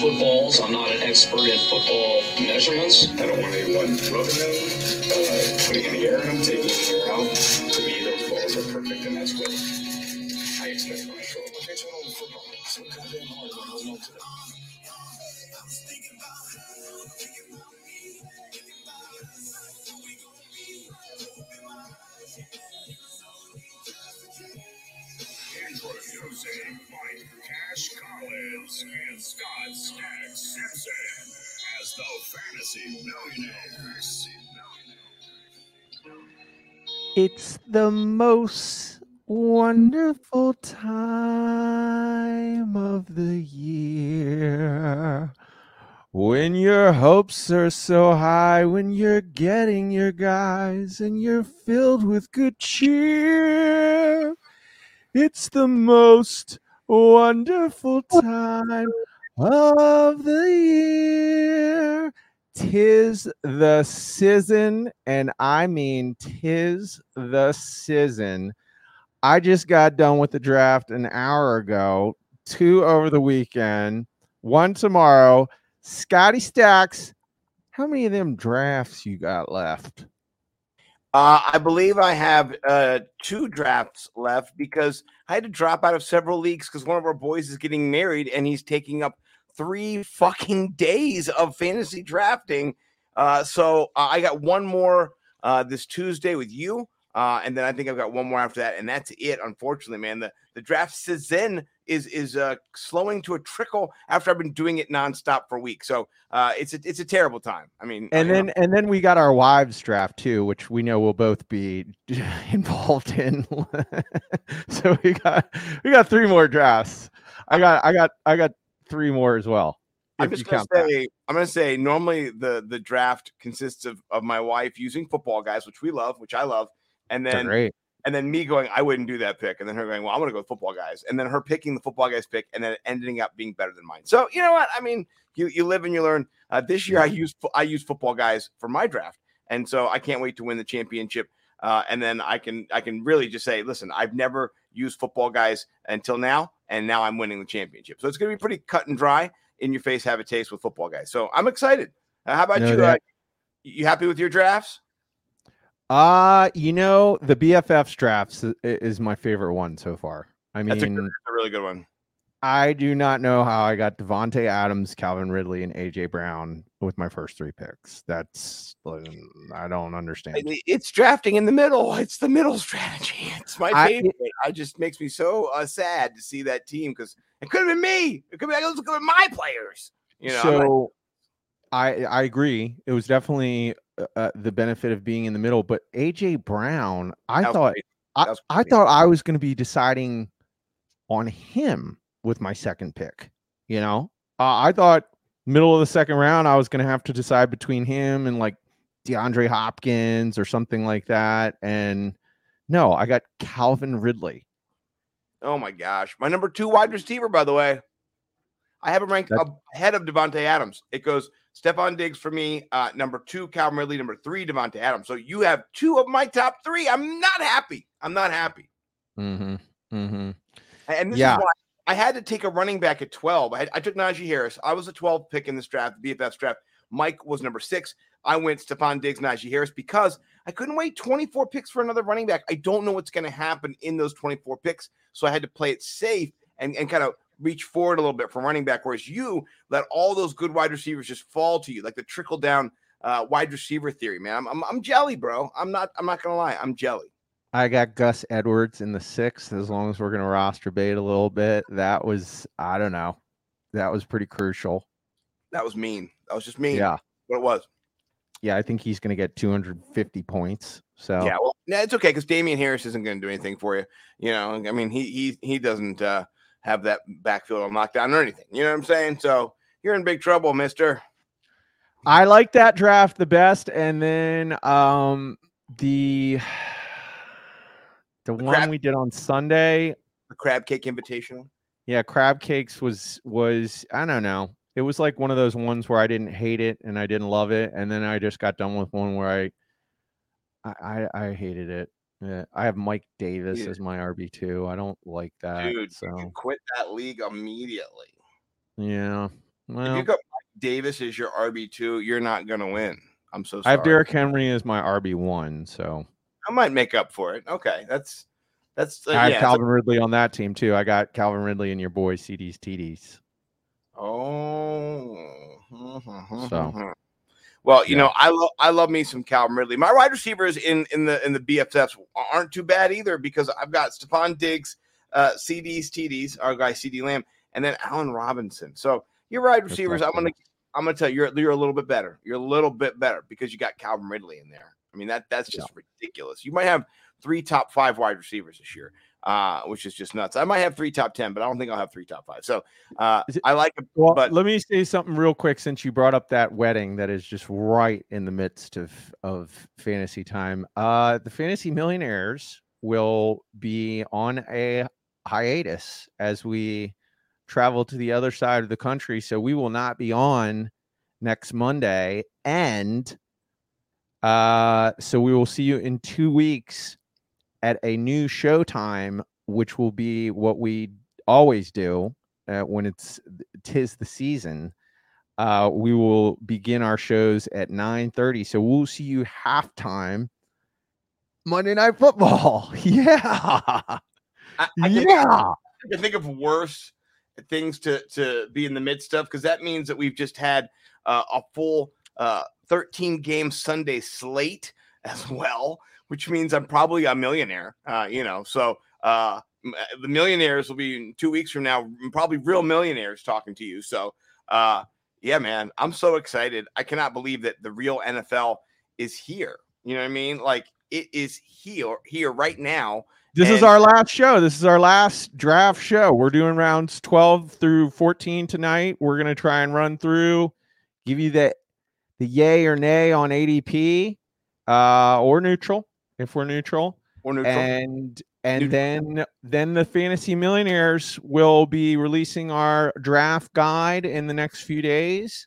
footballs. I'm not an expert in football measurements. I don't want anyone throwing them, uh, putting in the air and taking the air out. To me, those balls are perfect, and that's what I expect when I show up. All football. So goddamn hard to hold on to them. And Scott Stack Simpson as the Fantasy Millionaires. It's the most wonderful time of the year. When your hopes are so high, when you're getting your guys and you're filled with good cheer. It's the most wonderful time of the year. Tis the season, and I mean tis the season. I just got done with the draft an hour ago, two over the weekend, one tomorrow. Scotty Stacks, how many of them drafts you got left? Uh, I believe I have uh, two drafts left because I had to drop out of several leagues because one of our boys is getting married and he's taking up three fucking days of fantasy drafting. Uh, so uh, I got one more uh, this Tuesday with you. Uh, and then I think I've got one more after that, and that's it. Unfortunately, man, the the draft season is is uh, slowing to a trickle after I've been doing it nonstop for weeks. So uh, it's a, it's a terrible time. I mean, And I- then and then we got our wives draft too, which we know we'll both be involved in. so we got we got three more drafts. I got I got I got three more as well. I'm just gonna count that. say I'm gonna say normally the the draft consists of of my wife using football guys, which we love, which I love, and then great. and then me going, I wouldn't do that pick, and then her going, well, I'm gonna go with football guys, and then her picking the football guys pick, and then ending up being better than mine. So you know what? I mean, you you live and you learn. Uh, this year I use I use football guys for my draft, and so I can't wait to win the championship. Uh, and then I can I can really just say, listen, I've never used football guys until now, and now I'm winning the championship. So it's gonna be pretty cut and dry, in your face, have a taste with football guys. So I'm excited. Uh, how about Know you? Uh, you happy with your drafts? Uh, you know, the BFFs drafts is my favorite one so far. I That's a, good, mean, that's a really good one. I do not know how I got Davante Adams, Calvin Ridley, and AJ Brown with my first three picks. That's um, I don't understand. It's drafting in the middle. It's the middle strategy. It's my I- favorite. I just makes me so uh, sad to see that team because it could have been me. It could be at my players. You know, like, so I I agree. It was definitely uh, uh, the benefit of being in the middle, but AJ Brown, I thought. I, I thought I was going to be deciding on him with my second pick. You know, uh, I thought middle of the second round I was going to have to decide between him and like DeAndre Hopkins or something like that. And no, I got Calvin Ridley. Oh my gosh, my number two wide receiver, by the way. I have him ranked That's- ahead of Davante Adams. It goes Stefon Diggs for me, uh, number two, Calvin Ridley, number three, Davante Adams. So you have two of my top three. I'm not happy. I'm not happy. Mm-hmm. Mm-hmm. And this Yeah. is why I had to take a running back at 12. I, had, I took Najee Harris. I was a 12 pick in this draft, the BFF's draft. Mike was number six. I went Stefon Diggs, Najee Harris because I couldn't wait 24 picks for another running back. I don't know what's going to happen in those 24 picks. So I had to play it safe and, and kind of reach forward a little bit from running back. Whereas you let all those good wide receivers just fall to you, like the trickle down uh, wide receiver theory, man. I'm, I'm, I'm jelly, bro. I'm not, I'm not going to lie. I'm jelly. I got Gus Edwards in the sixth. As long as we're going to roster bait a little bit, that was I don't know. That was pretty crucial. That was mean. That was just mean. Yeah. What it was. Yeah, I think he's going to get 250 points. So Yeah, well, no, it's okay because Damien Harris isn't going to do anything for you. You know, I mean, he he he doesn't uh, have that backfield on lockdown or anything. You know what I'm saying? So you're in big trouble, Mister. I like that draft the best. And then um the the one crab- we did on Sunday, The Crab Cake Invitational. yeah, crab cakes was was I don't know. It was like one of those ones where I didn't hate it and I didn't love it, and then I just got done with one where I I I, I hated it. Yeah, I have Mike Davis as my RB two. I don't like that. Dude, so you can quit that league immediately. yeah, Well, If you go Mike Davis as your RB two, you're not gonna win. I'm so sorry. I have Derrick Henry as my RB one, so I might make up for it. Okay, that's that's uh, I have yeah. Calvin Ridley on that team too. I got Calvin Ridley and your boy CDs TDs. Oh, hmm, hmm, hmm, So. Well, you Yeah. know, I love I love me some Calvin Ridley. My wide receivers in in the in the BFFs aren't too bad either because I've got Stefon Diggs, uh, CDs, TDs, our guy CeeDee Lamb, and then Allen Robinson. So your wide receivers, I'm gonna I'm gonna tell you, you're you're a little bit better. You're a little bit better because you got Calvin Ridley in there. I mean that that's just ridiculous. You might have three top five wide receivers this year, uh, which is just nuts. I might have three top ten, but I don't think I'll have three top five. So uh, I like it, Well, but let me say something real quick since you brought up that wedding that is just right in the midst of of fantasy time. Uh the fantasy millionaires will be on a hiatus as we travel to the other side of the country, so we will not be on next Monday and uh so we will see you in 2 weeks at a new show time which will be what we always do uh, when it's tis the season uh we will begin our shows at 9 30 so we'll see you halftime monday night football. Yeah. I, I can think- yeah. I can think of worse things to to be in the midst of because that means that we've just had uh, a full uh, 13 game Sunday slate as well, which means I'm probably a millionaire. Uh, you know, so uh, the millionaires will be two weeks from now, probably real millionaires talking to you. So, uh, yeah, man, I'm so excited. I cannot believe that the real NFL is here. You know what I mean? Like it is here, here right now. this is our last show this is our last draft show we're doing rounds 12 through 14 tonight we're going to try and run through give you the the yay or nay on adp uh or neutral if we're neutral Or neutral. and and Neutral. then then the fantasy millionaires will be releasing our draft guide in the next few days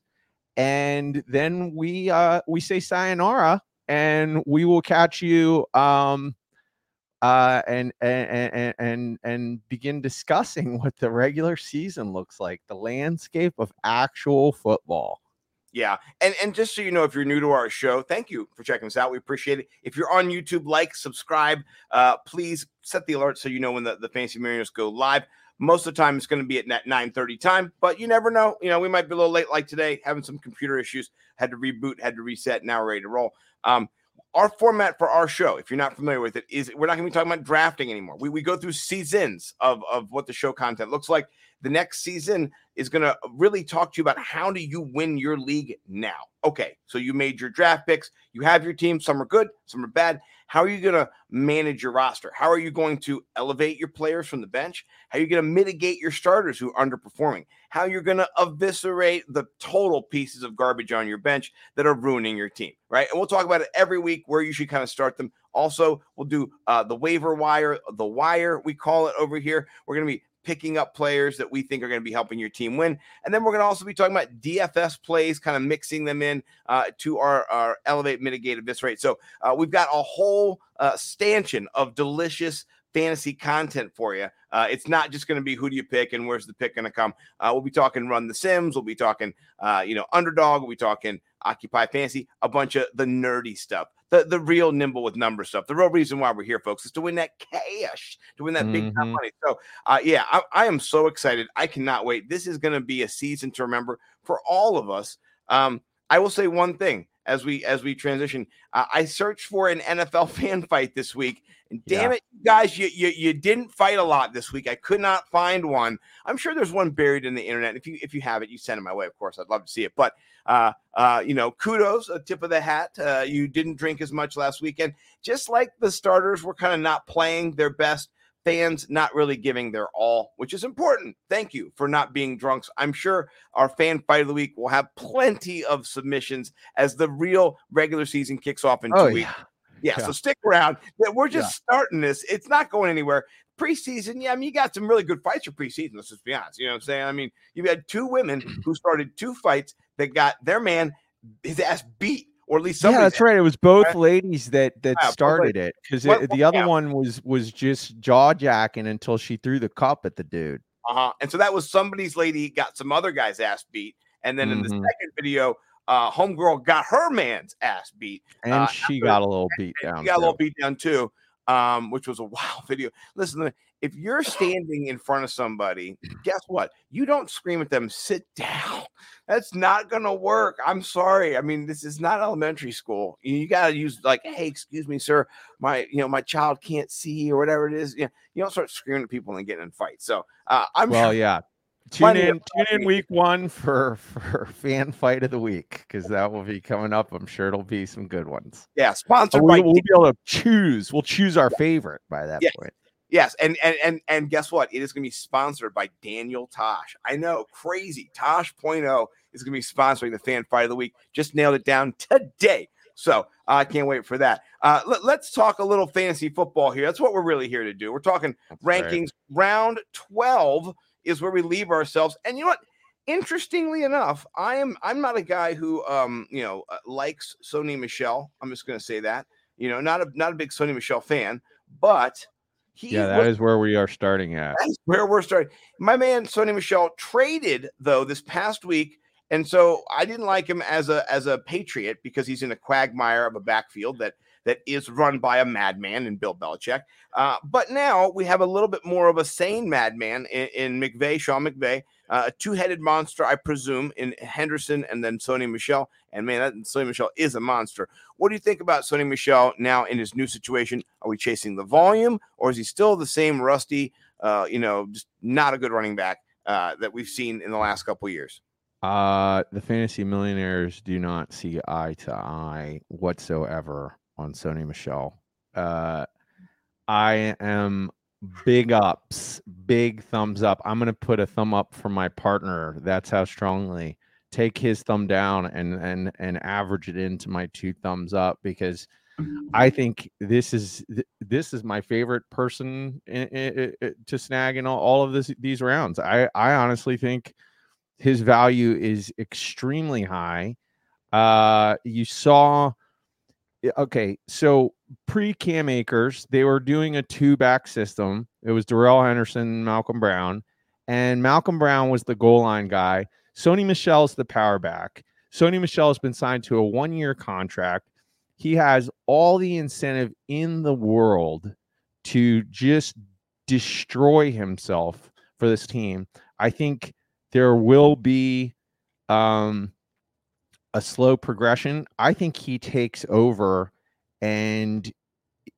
and then we uh we say sayonara and we will catch you um uh and and and and, and begin discussing what the regular season looks like the landscape of actual football Yeah. And and just so you know, if you're new to our show, thank you for checking us out. We appreciate it. If you're on YouTube, like, subscribe. Uh, please set the alert so you know when the, the Fantasy Millionaires go live. Most of the time it's going to be at 9:30 time, but you never know. You know, we might be a little late like today, having some computer issues, had to reboot, had to reset, now we're ready to roll. Um, our format for our show, if you're not familiar with it, is we're not going to be talking about drafting anymore. We, we go through seasons of, of what the show content looks like. The next season is going to really talk to you about how do you win your league now. Okay, so you made your draft picks, you have your team, some are good, some are bad. How are you going to manage your roster? How are you going to elevate your players from the bench? How are you going to mitigate your starters who are underperforming? How you're going to eviscerate the total pieces of garbage on your bench that are ruining your team, right? And we'll talk about it every week where you should kind of start them. Also, we'll do uh, the waiver wire, the wire, we call it over here. We're going to be picking up players that we think are going to be helping your team win. And then we're going to also be talking about DFS plays, kind of mixing them in uh, to our, our elevate, mitigate, eviscerate. So uh, we've got a whole uh, stanchion of delicious fantasy content for you. Uh, it's not just going to be who do you pick and where's the pick going to come. Uh, we'll be talking run the Sims. We'll be talking, uh, you know, underdog. We'll be talking occupy fantasy, a bunch of the nerdy stuff, the the real nimble with number stuff. The real reason why we're here, folks, is to win that cash, to win that big time Mhm. money. So, uh, yeah, I, I am so excited. I cannot wait. This is going to be a season to remember for all of us. Um, I will say one thing as we as we transition. Uh, I searched for an NFL fan fight this week, and damn Yeah. it, you guys, you, you you didn't fight a lot this week. I could not find one. I'm sure there's one buried in the internet. If you if you have it, you send it my way. Of course, I'd love to see it. But uh, uh, you know, kudos, a tip of the hat. Uh, you didn't drink as much last weekend, just like the starters were kind of not playing their best. Fans not really giving their all, which is important. Thank you for not being drunks. I'm sure our fan fight of the week will have plenty of submissions as the real regular season kicks off in two oh weeks. yeah Yeah, Yeah. so stick around. That We're just starting this. It's not going anywhere. Preseason, yeah, I mean, you got some really good fights for preseason. Let's just be honest. You know what I'm saying? I mean, you had two women who started two fights that got their man his ass beat, or at least yeah that's right it was both ladies that that Yeah, started it because the other yeah. one was was just jaw jacking until she threw the cup at the dude Uh-huh. And so that was somebody's lady got some other guy's ass beat. And then in the Mhm. second video, uh, homegirl got her man's ass beat. And Uh, she got a little beat down. She got a little beat down too, um, which was a wild video. Listen, if you're standing in front of somebody, guess what? You don't scream at them, sit down. That's not gonna work. I'm sorry. I mean, this is not elementary school. You, you gotta use like, hey, excuse me, sir, my you know, my child can't see or whatever it is. You, know, you don't start screaming at people and getting in fights. So uh, I'm Well, sure yeah. Tune in, tune in week one for for fan fight of the week because that will be coming up. I'm sure it'll be some good ones. yeah, sponsored we, by will be able to choose. We'll choose our favorite by that Yes. point. Yes, and and and and guess what? It is going to be sponsored by Daniel Tosh. I know, crazy. Tosh. Tosh.0 is going to be sponsoring the fan fight of the week. Just nailed it down today. So I can't wait for that. Uh, let, us talk a little fantasy football here. That's what we're really here to do. We're talking That's right. rankings. Round 12 is where we leave ourselves. And you know what? Interestingly enough, I am I'm not a guy who um you know uh, likes Sony Michel. I'm just going to say that. You know, not a not a big Sony Michel fan, but he Yeah, that was is where we are starting at. that's where we're starting. My man Sony Michel traded though this past week, and so I didn't like him as a as a Patriot because he's in a quagmire of a backfield that that is run by a madman in Bill Belichick. Uh, but now we have a little bit more of a sane madman in, in McVay, Sean McVay, uh, a two-headed monster, I presume, in Henderson and then Sony Michel. And man, that Sony Michel is a monster. What do you think about Sony Michel now in his new situation? Are we chasing the volume, or is he still the same rusty, uh, you know, just not a good running back uh, that we've seen in the last couple years? Uh, the fantasy millionaires do not see eye to eye whatsoever on Sony Michel. Uh, I am big ups, big thumbs up. I'm gonna put a thumb up for my partner. That's how strongly take his thumb down and and and average it into my two thumbs up because I think this is this is my favorite person i- i- i- to snag in all, all of this these rounds. I I honestly think his value is extremely high. Uh, you saw, okay, so pre Cam Akers, they were doing a two back system. It was Darrell Henderson, Malcolm Brown, and Malcolm Brown was the goal line guy. Sony Michel's the power back. Sony Michel has been signed to a one year contract. He has all the incentive in the world to just destroy himself for this team. I think there will be um, a slow progression. I think he takes over and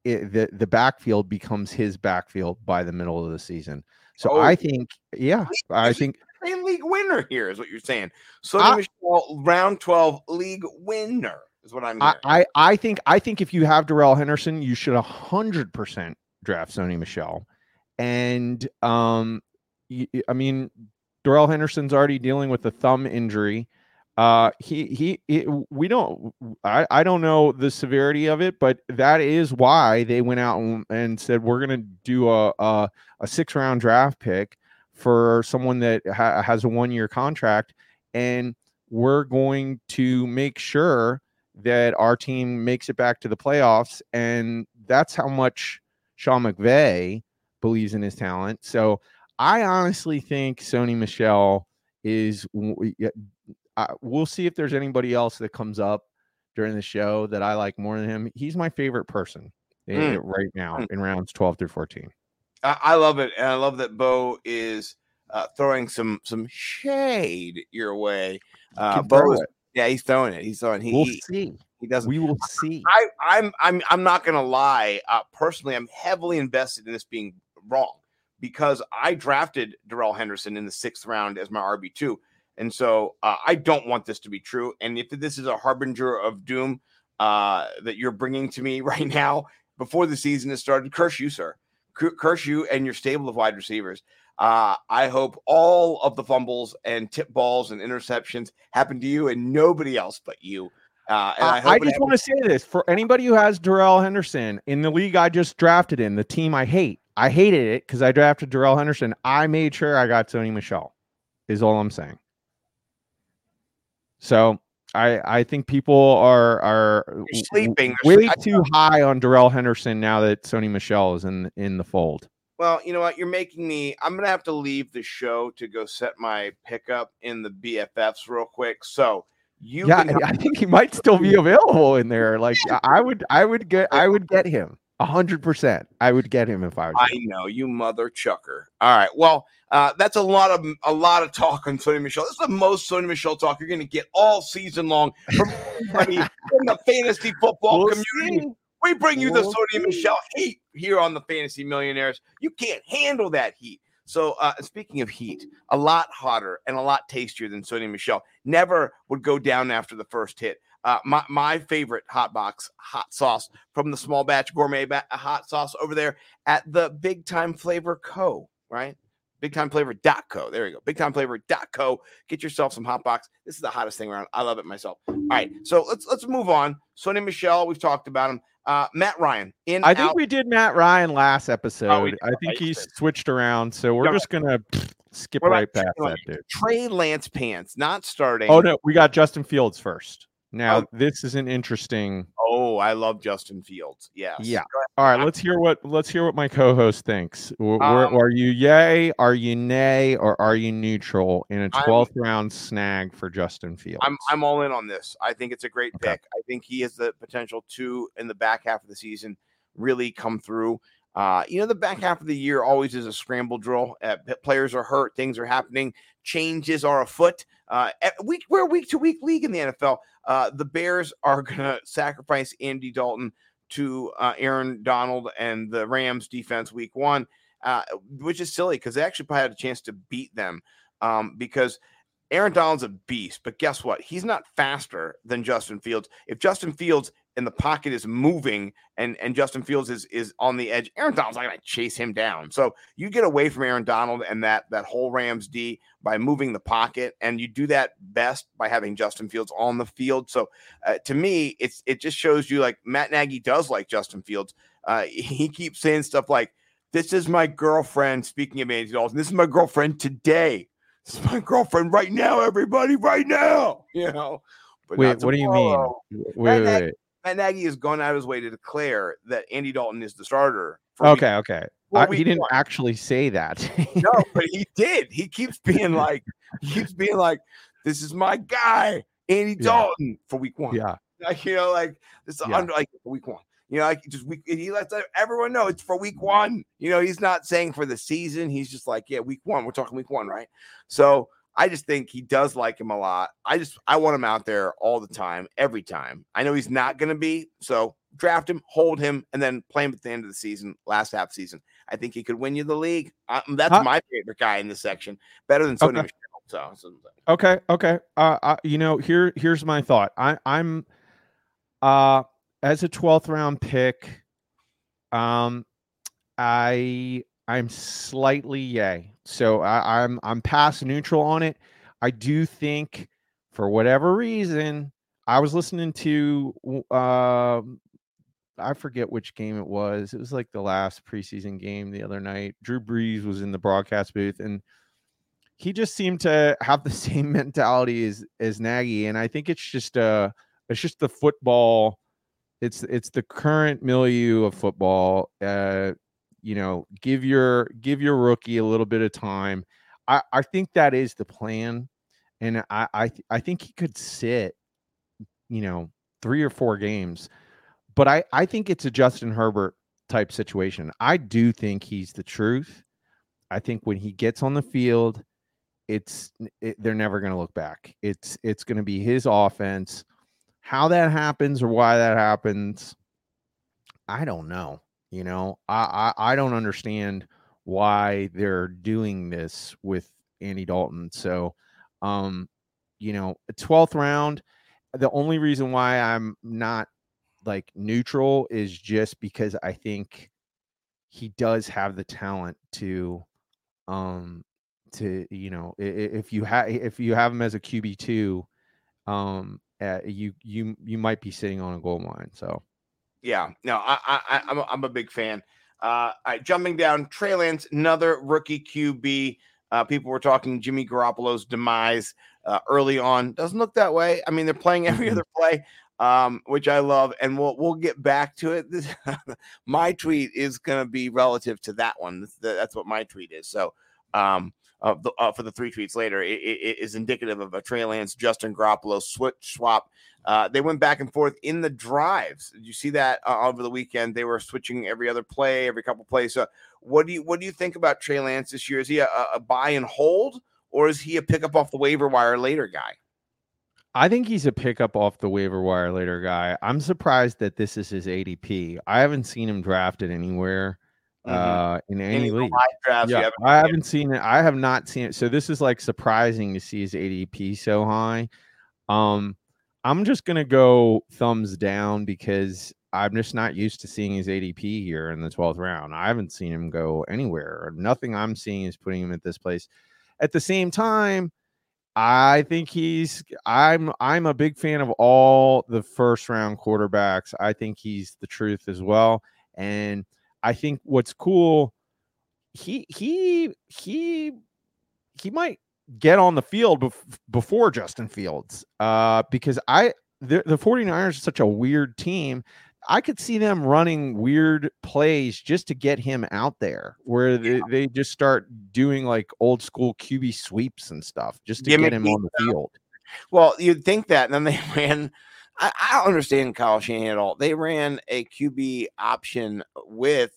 it, the the backfield becomes his backfield by the middle of the season. So Oh. I think, yeah, I think Same league winner here is what you're saying. Sony I- Michelle, round 12 league winner is what I'm I. I I think I think if you have Darrell Henderson, you should hundred percent draft Sony Michel. And um, I mean, Darrell Henderson's already dealing with a thumb injury. Uh, he he, he we don't I I don't know the severity of it, but that is why they went out and, and said we're gonna do a a, a six round draft pick for someone that ha- has a one year contract, and we're going to make sure that our team makes it back to the playoffs. And that's how much Sean McVay believes in his talent. So I honestly think Sony Michel is. I- we'll see if there's anybody else that comes up during the show that I like more than him. He's my favorite person Mm. right now Mm. in rounds 12 through 14. I, I love it, and I love that Bo is uh, throwing some some shade your way. Uh, Bo, is- yeah, he's throwing it. He's throwing. He We'll see. he doesn't. We will see. I, I'm I'm I'm not gonna lie. Uh, personally, I'm heavily invested in this being wrong because I drafted Darrell Henderson in the sixth round as my RB two, and so uh, I don't want this to be true. And if this is a harbinger of doom uh, that you're bringing to me right now before the season has started, curse you, sir. Cur- Curse you and your stable of wide receivers. Uh, I hope all of the fumbles and tip balls and interceptions happen to you and nobody else but you. Uh, and I, I, I just want to say this for anybody who has Darrell Henderson in the league I just drafted in, the team I hate. I hated it because I drafted Darrell Henderson. I made sure I got Sony Michel, is all I'm saying. So I I think people are are You're sleeping. way They're sleep- too high on Darrell Henderson now that Sony Michel is in in the fold. Well, you know what? You're making me. I'm gonna have to leave the show to go set my pickup in the BFFs real quick. So you, yeah, can I think he might still be available in there. Like I- would, I would get, I would get him hundred percent. I would get him if I was. I know you, mother chucker. All right. Well, uh, that's a lot of a lot of talk on Sony Michel. This is the most Sony Michel talk you're going to get all season long from everybody in the fantasy football We'll community. see. We bring you the We'll Sony see. Michelle heat here on the Fantasy Millionaires. You can't handle that heat. So, uh, speaking of heat, a lot hotter and a lot tastier than Sony Michel. Never would go down after the first hit. Uh, my, my favorite hot box hot sauce from the small batch gourmet ba- hot sauce over there at the Big Time Flavor Co. Right, Big Time Flavor dot co. There you go, Big Time Flavor dot co. Get yourself some hot box. This is the hottest thing around. I love it myself. All right, so let's let's move on. Sony Michel, we've talked about him. Uh, Matt Ryan in. I think out. we did Matt Ryan last episode. did. I think he switched around, so we're Yeah. just gonna skip What right past Trey that, dude. Trey Lance Pants not starting. Oh no, we got Justin Fields first. Now Oh. this is an interesting. Oh, I love Justin Fields. Yes. Yeah. All right, let's hear what let's hear what my co-host thinks. Um, are you yay? Are you nay? Or are you neutral in a I'm- twelfth round snag for Justin Fields? I'm I'm all in on this. I think it's a great Okay. pick. I think he has the potential to in the back half of the season really come through. Uh, you know, the back half of the year always is a scramble drill. Uh, players are hurt, things are happening, changes are afoot. Uh, week we're a week to week league in the NFL. Uh, the Bears are gonna sacrifice Andy Dalton to uh, Aaron Donald and the Rams defense week one, uh, which is silly because they actually probably had a chance to beat them um, because Aaron Donald's a beast, but guess what? He's not faster than Justin Fields. If Justin Fields in the pocket is moving and and Justin Fields is is on the edge, Aaron Donald's not going to chase him down. So you get away from Aaron Donald and that that whole Rams D by moving the pocket, and you do that best by having Justin Fields on the field. So uh, to me, it's it just shows you like Matt Nagy does like Justin Fields. Uh, he keeps saying stuff like, "This is my girlfriend." Speaking of Andy Dalton, this is my girlfriend today. This is my girlfriend right now, everybody, right now. You know. But wait, what do you mean? Wait, wait, wait. Matt Nagy has gone out of his way to declare that Andy Dalton is the starter. Okay, okay. I- he didn't one. actually say that. No, but he did. He keeps being like, he keeps being like, this is my guy, Andy Yeah. Dalton for week one. yeah. Like, you know, like this is Yeah. under like week one. You know, like just week. He lets everyone know it's for week one. You know, he's not saying for the season. He's just like, yeah, week one. We're talking week one, right? So I just think he does like him a lot. I just I want him out there all the time, every time. I know he's not going to be, so draft him, hold him, and then play him at the end of the season, last half season. I think he could win you the league. Uh, that's Huh? my favorite guy in this section, better than Sony Okay. Michelle. So, so Okay, okay. Uh, uh you know, here here's my thought. I I'm uh as a 12th round pick, um I I'm slightly yay. So I, I'm I'm past neutral on it. I do think for whatever reason, I was listening to um I forget which game it was. It was like the last preseason game the other night. Drew Brees was in the broadcast booth and he just seemed to have the same mentality as as Nagy, and I think it's just uh it's just the football. It's it's the current milieu of football. Uh, you know, give your give your rookie a little bit of time. I I think that is the plan, and I I th- I think he could sit, you know, three or four games, but I I think it's a Justin Herbert type situation. I do think he's the truth. I think when he gets on the field, it's it, they're never going to look back. It's it's going to be his offense. How that happens or why that happens, I don't know. You know, I I, I don't understand why they're doing this with Andy Dalton. So, um, you know, twelfth round. The only reason why I'm not like neutral is just because I think he does have the talent to um to you know if you have if you have him as a QB two, um, uh, you you you might be sitting on a gold mine. So Yeah, no, I, I, I'm, a, I'm a big fan. Uh, all right, jumping down, Trey Lance, another rookie QB. Uh, people were talking Jimmy Garoppolo's demise uh, early on. Doesn't look that way. I mean, they're playing every Mhm. other play. um, which I love, and we'll we'll get back to it. This, my tweet is going to be relative to that one. That's, what my tweet is. So, um, uh, the, uh, for the three tweets later, it, it is indicative of a Trey Lance, Justin Garoppolo switch swap. Uh, they went back and forth in the drives. Did you see that uh, over the weekend? They were switching every other play, every couple plays. So, what do you what do you think about Trey Lance this year? Is he a, a buy and hold, or is he a pickup off the waiver wire later guy? I think he's a pickup off the waiver wire later guy. I'm surprised that this is his ADP. I haven't seen him drafted anywhere Mhm. uh in any, Any league. drafts Yeah, haven't I haven't seen it. I have not seen it. So this is like surprising to see his ADP so high. Um, I'm just gonna go thumbs down because I'm just not used to seeing his ADP here in the 12th round. I haven't seen him go anywhere. Nothing I'm seeing is putting him at this place. At the same time, I think he's I'm I'm a big fan of all the first round quarterbacks. I think he's the truth as well. And I think what's cool, he he he he might get on the field bef- before Justin Fields. Uh because I the, the 49ers are such a weird team. I could see them running weird plays just to get him out there where they, they just start doing like old school QB sweeps and stuff just to Gimmicky get him on the field. Well, you'd think that, and then they ran. I, I don't understand Kyle Shanahan at all. They ran a QB option with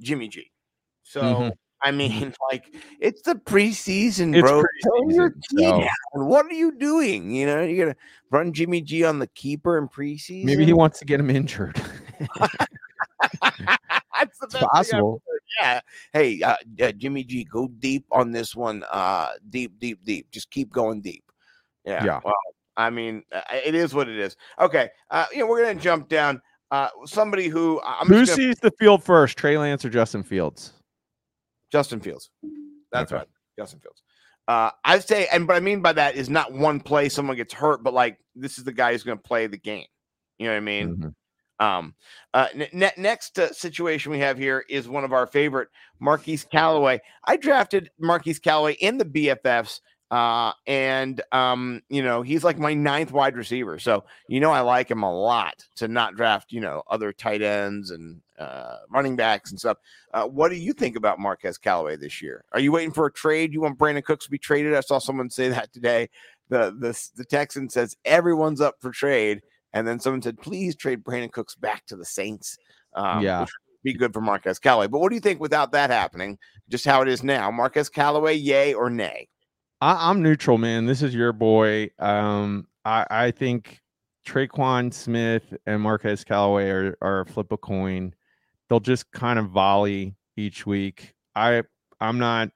Jimmy G. So Mhm. I mean, like it's the preseason, It's bro. Tone your preseason, key so- down. What are you doing? You know, you're gonna run Jimmy G on the keeper in preseason. Maybe he wants to get him injured. That's the it's best possible. yeah. Hey, uh, uh, Jimmy G, go deep on this one. Uh, deep, deep, deep. Just keep going deep. Yeah. Yeah. Well, I mean, uh, it is what it is. Okay. Uh, you know, we're gonna jump down. Uh, somebody who I'm Who gonna, sees the field first, Trey Lance or Justin Fields? Justin Fields. That's Okay. right, Justin Fields. Uh, I say, and what I mean by that is not one play someone gets hurt, but like this is the guy who's going to play the game. You know what I mean? Mhm. Um, uh, ne- next uh, situation we have here is one of our favorite, Marquez Callaway. I drafted Marquez Callaway in the BFFs, uh, and um, you know he's like my ninth wide receiver. So you know I like him a lot to not draft you know other tight ends and uh, running backs and stuff. Uh, what do you think about Marquez Callaway this year? Are you waiting for a trade? You want Brandin Cooks to be traded? I saw someone say that today. The the the Texan says everyone's up for trade. And then someone said, please trade Brandin Cooks back to the Saints. Um, Yeah. which would be good for Marquez Callaway. But what do you think without that happening? Just how it is now, Marquez Callaway, yay or nay? I, I'm neutral, man. This is your boy. Um, I, I think Tre'Quan Smith and Marquez Callaway are, are a flip a coin. They'll just kind of volley each week. I I'm not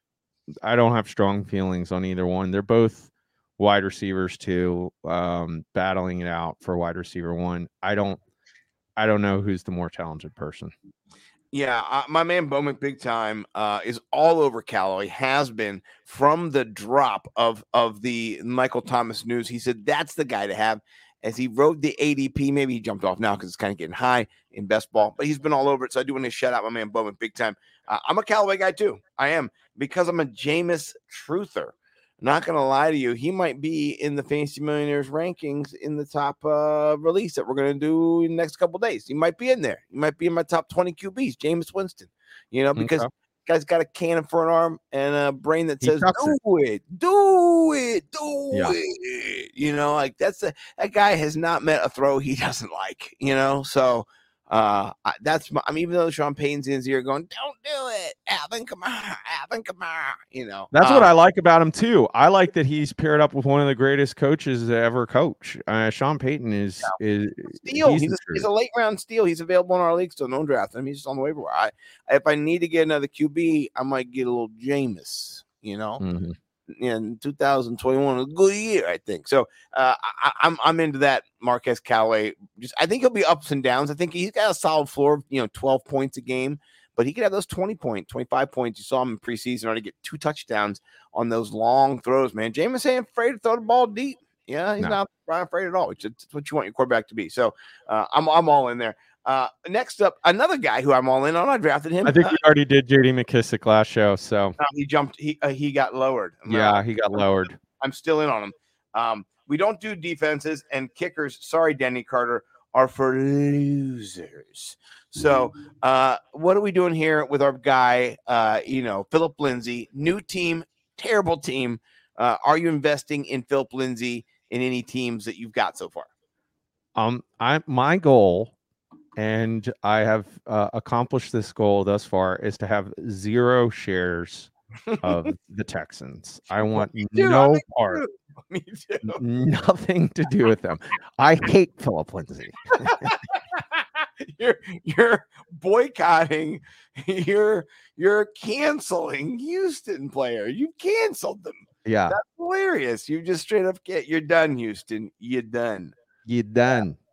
I don't have strong feelings on either one. They're both wide receivers too, um, battling it out for wide receiver one. I don't I don't know who's the more talented person. Yeah, uh, my man Bowman Big Time uh, is all over Callaway. Has been from the drop of of the Michael Thomas news. He said that's the guy to have. As he wrote the ADP, maybe he jumped off now because it's kind of getting high in best ball. But he's been all over it. So I do want to shout out my man Bowman Big Time. Uh, I'm a Callaway guy too. I am because I'm a Jameis truther. Not gonna lie to you, he might be in the Fantasy Millionaires rankings in the top uh, release that we're gonna do in the next couple days. He might be in there. He might be in my top 20 QBs, Jameis Winston. You know, because Okay. guy's got a cannon for an arm and a brain that He says, "Do it, do it, do Yeah. it." You know, like that's a that guy has not met a throw he doesn't like. You know, so uh that's my, I mean, even though Sean Payne's in his ear going, "Don't do it, Alvin Kamara, Alvin Kamara," you know, That's um, what I like about him too. I like that he's paired up with one of the greatest coaches to ever coach. Uh, Sean Payton is is steal. He's, the a, he's a late round steal. He's available in our league, so no draft him. He's just on the waiver wire. I, if I need to get another QB, I might get a little Jameis. You know, Mhm. In 2021 a good year, I think. So uh, I, I'm I'm into that Marquez Callaway. Just I think he'll be ups and downs. I think he's got a solid floor, of, you know, 12 points a game, but he could have those 20 point, 25 points. You saw him in preseason already get two touchdowns on those long throws. Man, Jameis ain't afraid to throw the ball deep. Yeah, he's No. not not afraid at all. Which is what you want your quarterback to be. So uh, I'm I'm all in there. Uh, next up, another guy who I'm all in on. I drafted him. I think we already did JD McKissic last show, so Uh, he jumped. He uh, he got lowered. I'm yeah, not- he got lowered. I'm still in on him. Um, we don't do defenses and kickers. Sorry, Danny Carter, are for losers. So, uh, what are we doing here with our guy? Uh, you know, Phillip Lindsay, new team, terrible team. Uh, are you investing in Phillip Lindsay in any teams that you've got so far? Um, I my goal, and I have uh, accomplished this goal thus far, is to have zero shares of the Texans. I want no I part, nothing to do with them. I hate Phillip Lindsay. you're you're boycotting. You're you're canceling Houston player. You canceled them. Yeah, That's hilarious. You just straight up get you're done, Houston. You're done. You're done. Yeah.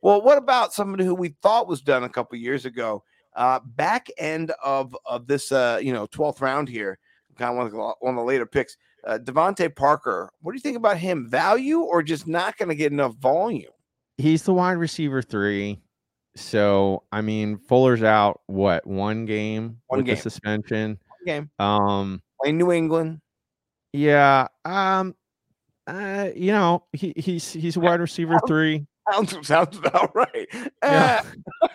Well, what about somebody who we thought was done a couple years ago? Uh, back end of of this, uh, you know, twelfth round here, kind of one of the, one of the later picks. Uh, DeVante Parker. What do you think about him? Value or just not going to get enough volume? He's the wide receiver three. So I mean, Fuller's out. What one game One with game. the suspension? Game Um, playing New England. yeah. Um, uh, you know, he he's he's a wide receiver three. Sounds sounds about right. Yeah.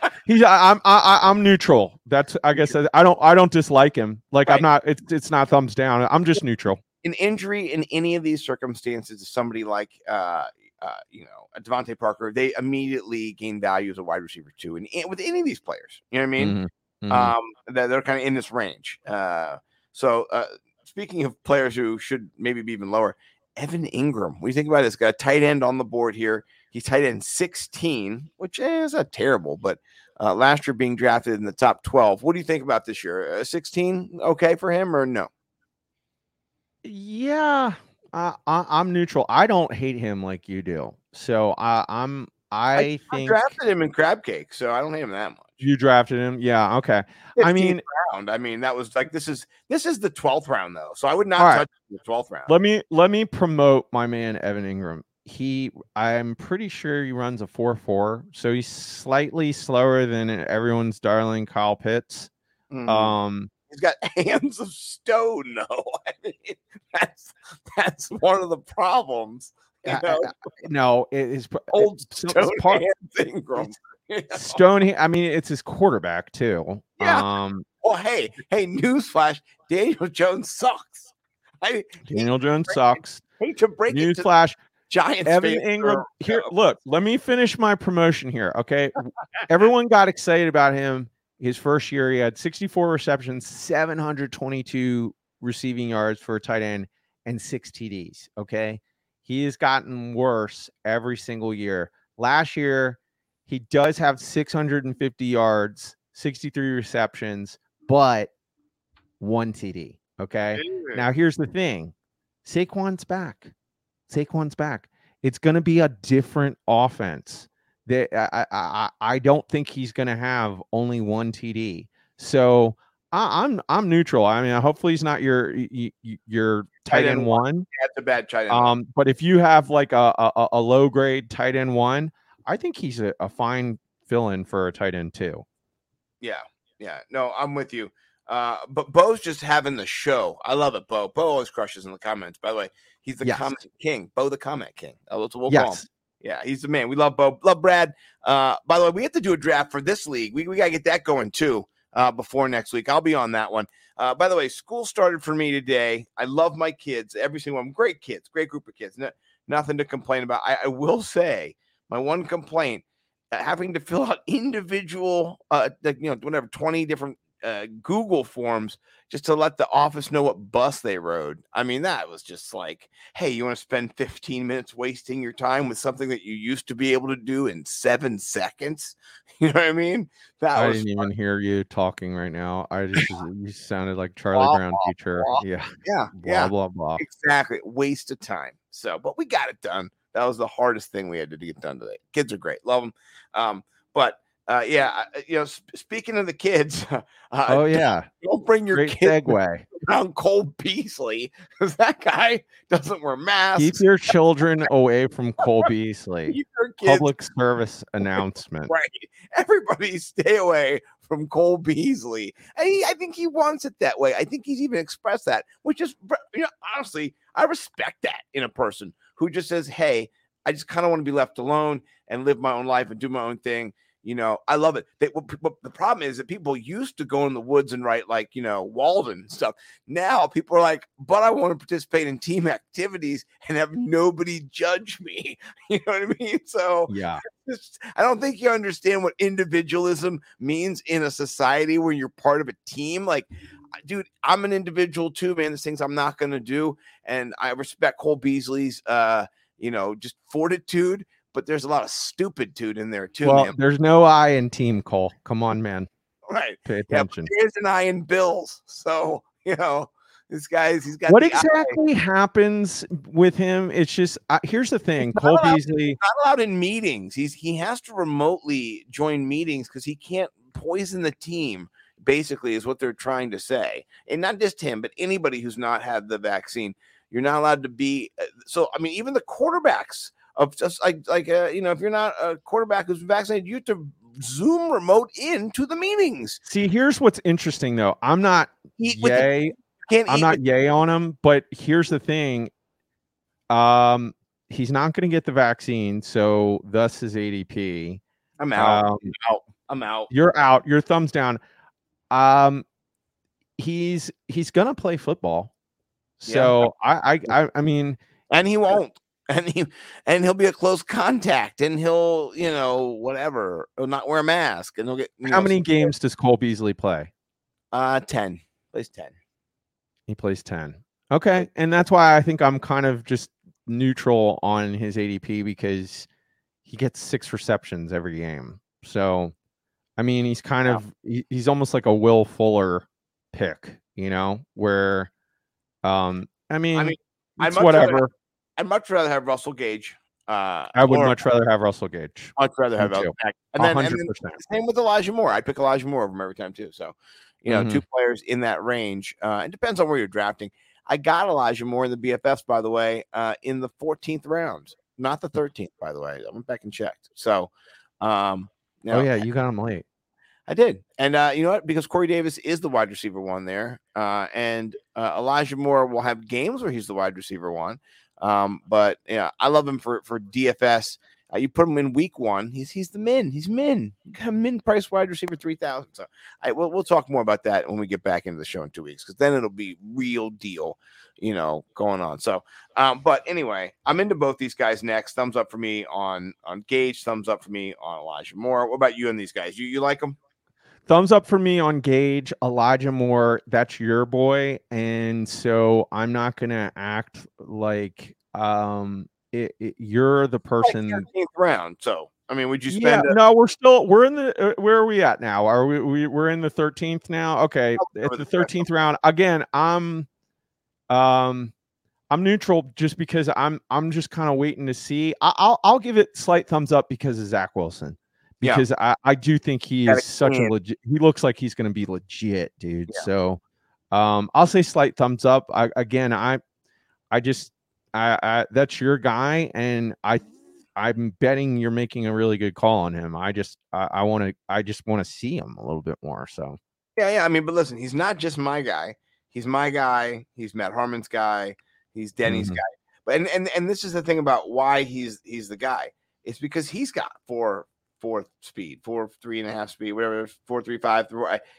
Uh, He's I'm I, I'm neutral. That's I guess I don't I don't dislike him. Like Right. I'm not. It's it's not thumbs down. I'm just neutral. an injury in any of these circumstances to somebody like uh, uh you know a DeVante Parker, they immediately gain value as a wide receiver too. And and with any of these players, you know what I mean? Mhm, mhm. Um, that they're kind of in this range. Uh, so uh, speaking of players who should maybe be even lower, Evan Engram. What do you think about this guy? Tight end on the board here. He's tight end 16, which is not terrible, but uh, last year being drafted in the top 12. What do you think about this year? Uh, 16, okay for him or no? yeah, I, I I'm neutral. I don't hate him like you do. So I I'm I, I think drafted him in crab cake, so I don't hate him that much. you drafted him. Yeah. Okay. I mean, round. I mean, that was like this is this is the 12th round though, so I would not All right. touch the 12th round. let me let me promote my man Evan Engram. He I'm pretty sure he runs a 4-4, so he's slightly slower than everyone's darling Kyle Pitts. Mhm. Um He's got hands of stone, though. I mean, that's that's one of the problems. You I- know, I- no, it is old stone part- hands Engram. You know? Stone. I mean, it's his quarterback too. Yeah. Um, Well, hey, hey, newsflash: Daniel Jones sucks. I Daniel Jones sucks. hate to break Newsflash: Giants. Evan Engram. Here, look. Let me finish my promotion here. Okay, everyone got excited about him. His first year, he had 64 receptions, 722 receiving yards for a tight end, and six TDs. Okay, he has gotten worse every single year. Last year, he does have 650 yards, 63 receptions, but one TD. Okay. Now here's the thing. Saquon's back. Saquon's back. It's going to be a different offense. I, I I don't think he's going to have only one TD. So I, I'm I'm neutral. I mean, hopefully he's not your your tight Tight end end one. That's a bad tight end. Um, but if you have like a a, a low grade tight end one, I think he's a, a fine fill in for a tight end too. Yeah, yeah. No, I'm with you. Uh, but Bo's just having the show. I love it, Bo. Bo always crushes in the comments. By the way, he's the Yes. comment king. Bo the comment king. We'll. Yes. Yeah, he's the man. We love Bo. Love Brad. Uh, by the way, we have to do a draft for this league. We, we got to get that going too uh, before next week. I'll be on that one. Uh, by the way, school started for me today. I love my kids, every single one. Great kids, great group of kids. No, nothing to complain about. I, I will say my one complaint uh, having to fill out individual, uh, like, you know, whatever, 20 different uh, Google forms just to let the office know what bus they rode. I mean, that was just like, hey, you want to spend 15 minutes wasting your time with something that you used to be able to do in seven seconds? You know what I mean? That I didn't even hear you talking right now. I just you sounded like Charlie Blah, Brown blah, teacher. blah. Yeah. yeah, Blah yeah, blah blah. exactly. Waste of time. So, but we got it done. That was the hardest thing we had to get done today. Kids are great, love them. Um, but uh, yeah, you know, sp- speaking of the kids, uh, Oh yeah. don't bring your Great kids segue. around Cole Beasley because that guy doesn't wear masks. Keep your children away from Cole Beasley. Keep your kids Public service announcement. right. Everybody stay away from Cole Beasley. And he, I think he wants it that way. I think he's even expressed that, which is, you know, honestly, I respect that in a person who just says, "Hey, I just kind of want to be left alone and live my own life and do my own thing." You know, I love it. They, what the problem is that people used to go in the woods and write like you know Walden and stuff. Now people are like, "But I want to participate in team activities and have nobody judge me." You know what I mean? So Yeah. just- I don't think you understand what individualism means in a society where you're part of a team. Like, dude, I'm an individual too, man. There's things I'm not gonna do, and I respect Cole Beasley's, uh, you know, just fortitude. But there's a lot of stupiditude in there too, Well, man. there's no I in team Cole. Come on, man. Right? Pay Yeah, attention. there's an eye in Bills, so you know, this guy's he's got what the eye. exactly happens with him? It's just uh, here's the thing. not Cole allowed- Beasley. not allowed in meetings. He's he has to remotely join meetings because he can't poison the team. Basically, is what they're trying to say, and not just him, but anybody who's not had the vaccine. You're not allowed to be. uh, So I mean, even the quarterbacks of just like like uh, you know, if you're not a quarterback who's vaccinated, you have to Zoom remote into the meetings. See, here's what's interesting though. I'm not Eat with the, yay. I'm not yay on him, but here's the thing. Um, he's not going to get the vaccine, so thus his ADP. I'm out. Um, I'm out. I'm out. you're out. Your thumbs down. Um, he's he's gonna play football. Yeah. So I, I I I mean, and he won't and he and he'll be a close contact and he'll you know whatever he'll not wear a mask and he'll get how know, many games does Cole Beasley play? uh 10 plays 10 He plays 10. Okay. And that's why I think I'm kind of just neutral on his ADP because he gets six receptions every game. So, I mean, he's kind of, he- he's almost like a Will Fuller pick, you know, where, um, I mean, mean, I'd it's much rather- whatever. I'd much rather have russell gage uh I would or much rather have Russell Gage. much rather have too. And then, 100%. then same with elijah moore i'd pick elijah moore over him every time too so you know two players in that range uh it depends on where you're drafting i got elijah moore in the bffs by the way uh in the 14th round not the 13th by the way i went back and checked so um now, oh, yeah. You got him late. I did. And uh, you know what? Because Corey Davis is the wide receiver one there. Uh, and uh, Elijah Moore will have games where he's the wide receiver one. Um, but yeah, I love him for for DFS. Uh, you put him in week one, he's he's the min. He's min. Min price wide receiver three thousand. So I we'll, we'll talk more about that when we get back into the show in two weeks because then it'll be real deal, you know, going on. So, um, but anyway, I'm into both these guys next. Thumbs up for me on on Gage. Thumbs up for me on Elijah Moore. What about you and these guys? You you like them? Thumbs up for me on Gage, Elijah Moore. That's your boy, and so I'm not gonna act like um it, it- you're the person. Thirteenth round. So I mean, would you Yeah, spend? a- no, we're still we're in the uh, where are we at now? Are we, we we're in the 13th now? Okay, it's the 13th round. Again, I'm um I'm neutral just because I'm I'm just kind of waiting to see. I, I'll I'll give it slight thumbs up because of Zach Wilson. Yeah. Because I, I do think he Got is such a legit he looks like he's gonna be legit, dude. Yeah. So um I'll say slight thumbs up. I again I I just I, I that's your guy and I I'm betting you're making a really good call on him. I just I, I want to I just want to see him a little bit more. So Yeah, yeah. I mean, but listen, he's not just my guy. He's my guy. He's Matt Harmon's guy. He's Denny's Mhm. guy. But and, and and this is the thing about why he's he's the guy. It's because he's got four four speed, four three and a half speed, whatever, four three five.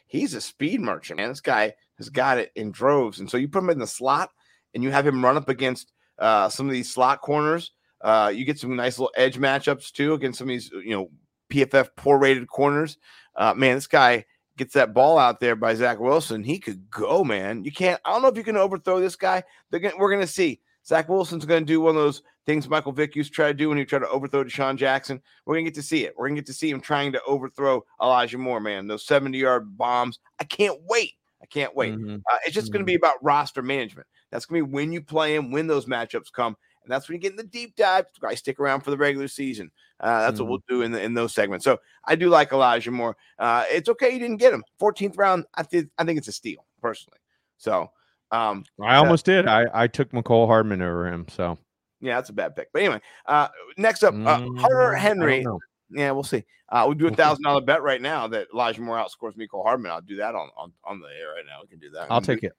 He's a speed merchant, man. This guy has got it in droves. And so you put him in the slot, and you have him run up against uh, some of these slot corners. Uh, you get some nice little edge matchups too against some of these, you know, PFF poor rated corners. Uh, man, this guy gets that ball out there by Zach Wilson. He could go, man. You can't. I don't know if you can overthrow this guy. Gonna, we're to see. Zach Wilson's going to do one of those things Michael Vick used to try to do when he tried to overthrow DeSean Jackson. We're going to get to see it. We're going to get to see him trying to overthrow Elijah Moore, man. Those 70 yard bombs. I can't wait. I can't wait. Mhm. Uh, it's just going to be about roster management. That's going to be when you play him, when those matchups come. And that's when you get in the deep dive. I stick around for the regular season. Uh, that's what we'll do in the, in those segments. So I do like Elijah Moore. Uh, it's okay you didn't get him. 14th round. I think I think it's a steal personally. So um, I almost did. I I took Mecole Hardman over him. So yeah, that's a bad pick. But anyway, uh, next up, uh, Mm, Hunter Henry. Yeah, we'll see. Uh, we'll do a thousand dollar bet right now that Elijah Moore outscores Mecole Hardman. I'll do that on, on on the air right now. We can do that. I'll take it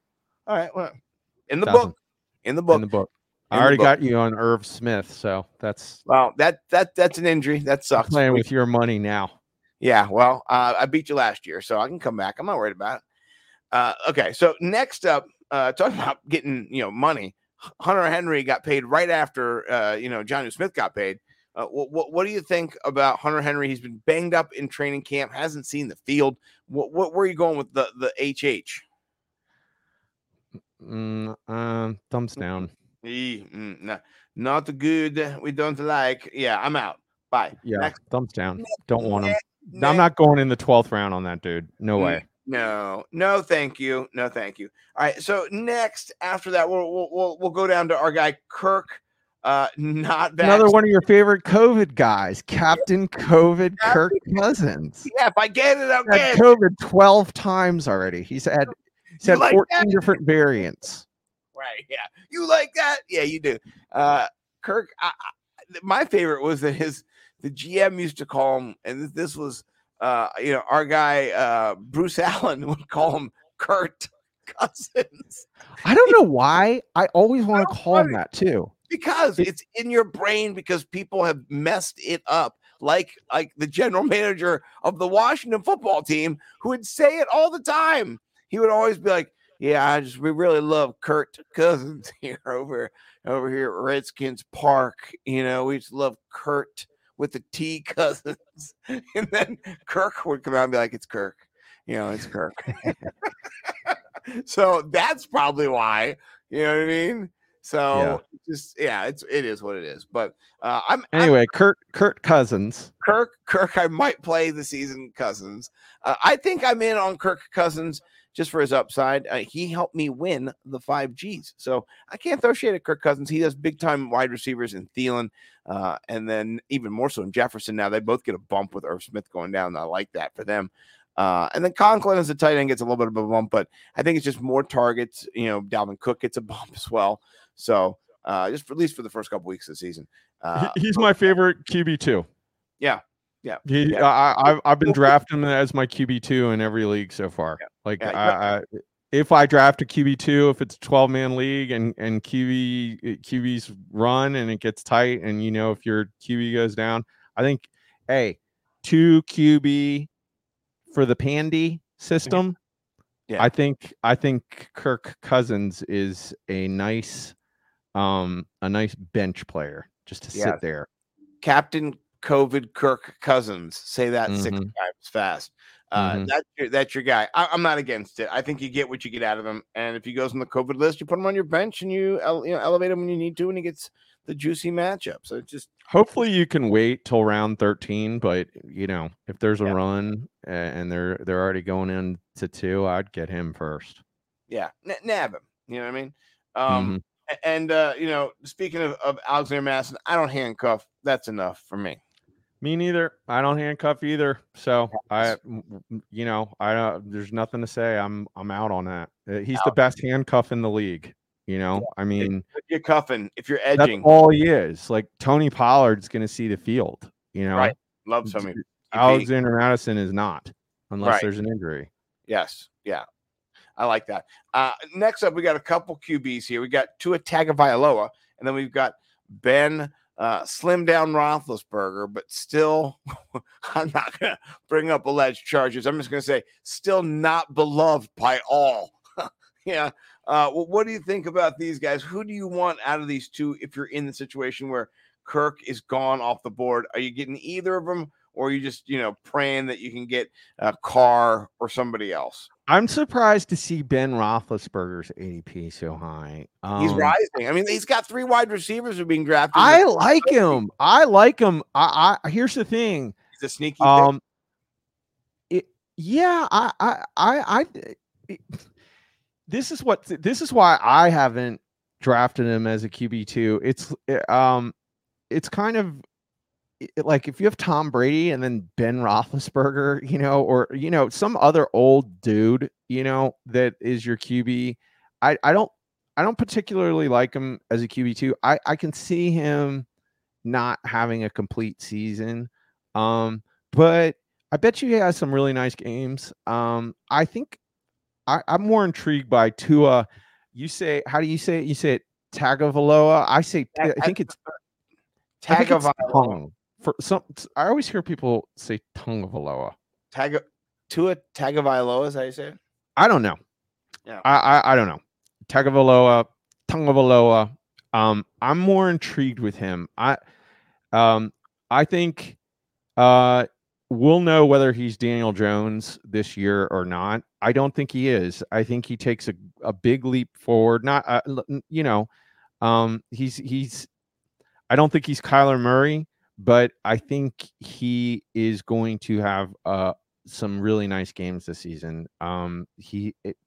All right. Well, in the Thousand. book. In the book. in the book. I in the already got you on Irv Smith, so that's Well, that that that's an injury. That sucks. playing with your money now. Yeah, well, uh, I beat you last year, so I can come back. I'm not worried about it. Uh, okay, so next up, uh, talking about getting you know money. Hunter Henry got paid right after uh, you know Jonnu Smith got paid. Uh, what, what what do you think about Hunter Henry? He's been banged up in training camp, hasn't seen the field. What, what where are you going with the the HH? Mm, um, thumbs down. Eh, mm, nah, not good. We don't like. Yeah, I'm out. Bye. Yeah, Next. thumbs down. Don't want him. I'm not going in the twelfth round on that dude. No Mm, way. No, no, thank you. No, thank you. All right. So next, after that, we'll we'll we'll, we'll go down to our guy Kirk. Uh, not. Another one of your favorite COVID guys, Captain COVID Kirk Cousins. Yeah, if I get it, Had. COVID 12 times already. He's had he's You had like 14 that? different variants. Right. Yeah. You like that? Yeah, you do. Uh, Kirk. I, I, my favorite was that his the GM used to call him, and this was uh, you know, our guy uh Bruce Allen would call him Kurt Cousins. I don't know why. I always want to call him that too. because it's in your brain because people have messed it up like like the general manager of the Washington football team who would say it all the time he would always be like yeah I just we really love Kurt Cousins here over over here at Redskins Park you know we just love Kurt with the T Cousins and then Kirk would come out and be like it's Kirk you know it's Kirk so that's probably why you know what I mean so just yeah, it's it is what it is. But uh, I'm, I'm Anyway, Kurt Kurt Cousins. Kirk. Kirk, I might play the season Cousins. Uh, I think I'm in on Kirk Cousins just for his upside. Uh, he helped me win the five Gs, so I can't throw shade at Kirk Cousins. He does big time wide receivers in Thielen, uh, and then even more so in Jefferson. Now they both get a bump with Irv Smith going down. I like that for them. Uh, and then Conklin as a tight end gets a little bit of a bump, but I think it's just more targets. You know, Dalvin Cook gets a bump as well. So uh, just for, at least for the first couple weeks of the season. Uh, he's my favorite QB two. Yeah, yeah, He, yeah. I, I've I've been drafting him as my QB two in every league so far. Like yeah, I, I, if I draft a QB two, if it's a twelve man league and and QB QBs run and it gets tight, and you know if your QB goes down, I think hey two QB for the Pandy system. Yeah. I think I think Kirk Cousins is a nice um a nice bench player just to Yeah. sit there. Captain COVID Kirk Cousins. Say that six Mhm. times fast. Uh, Mhm. that's your, that's your guy. I, I'm not against it. I think you get what you get out of him. And if he goes on the COVID list, you put him on your bench and you, you know, elevate him when you need to, and he gets the juicy matchup. So just Hopefully you can wait till round 13, but you know, if there's a Yeah. run and they're they're already going into two, I'd get him first. yeah, n- nab him. You know what I mean? Um, Mhm. and uh, you know, speaking of, of Alexander Mattison, I don't handcuff. That's enough for me. Me neither. I don't handcuff either. So I Yes. m- m- you know, I don't there's nothing to say. I'm I'm out on that. Uh, He's the best handcuff in the league, you know? I mean, If you're cuffing, if you're edging. that's all he is. Like Tony Pollard's going to see the field, you know. Right. love of Alexander Mattison is not unless Right. there's an injury. Yes. Yeah. I like that. Uh, next up, we got a couple QBs here. We got Tua Tagovailoa, and then we've got Ben uh, Slim Down Roethlisberger, but still, I'm not going to bring up alleged charges. I'm just going to say, still not beloved by all. yeah. Uh, well, what do you think about these guys? Who do you want out of these two if you're in the situation where Kirk is gone off the board? Are you getting either of them, or are you just, you know, praying that you can get a Carr or somebody else? I'm surprised to see Ben Roethlisberger's ADP so high. He's Um, rising. I mean, he's got three wide receivers who are being drafted. I like him. I like him. I, I here's the thing. he's a sneaky. Um, it, yeah, I, I, I, I it- this is what this is why I haven't drafted him as a QB two. It's uh, um, it's kind of it- like if you have Tom Brady and then Ben Roethlisberger, you know, or you know some other old dude, you know, that is your QB. I I don't I don't particularly like him as a QB two. I I can see him not having a complete season, um, but I bet you he has some really nice games. Um, I think I, I'm more intrigued by Tua. You say how do you say it? You say it Tagovailoa. I say I Tag- think it's I think it's Tagovailoa. For some, I always hear people say Tagovailoa. Tag Tua Tagovailoa, is how you say it? I don't know. Yeah. I, I I don't know. Tagovailoa, Tagovailoa. Um, I'm more intrigued with him. I um I think uh we'll know whether he's Daniel Jones this year or not. I don't think he is. I think he takes a, a big leap forward. Not uh, you know, um he's he's I don't think he's Kyler Murray, but I think he is going to have uh some really nice games this season. Um he it,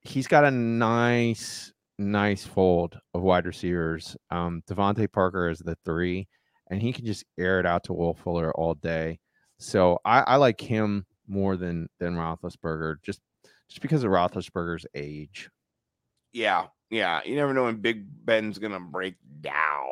he's got a nice nice fold of wide receivers. Um DeVante Parker is the 3 and he can just air it out to Will Fuller all day. So I, I like him more than than Roethlisberger, just just because of Roethlisberger's age. Yeah, yeah. You never know when Big Ben's gonna break down.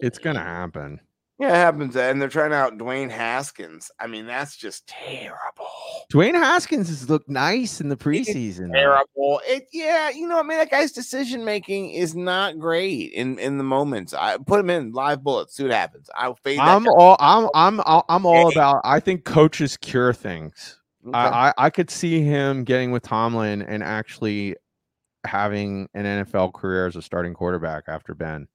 It's gonna happen. Yeah, it happens. And they're trying out Dwayne Haskins. I mean, that's just terrible. Dwayne Haskins has looked nice in the preseason. though. Terrible. It yeah, you know, I mean, that guy's decision making is not great in in the moments. I put him in live bullets, see what happens. I'll fade. I'm all I'm I'm I'm all about. I think coaches cure things. Okay. I, I I could see him getting with Tomlin and actually having an NFL career as a starting quarterback after Ben.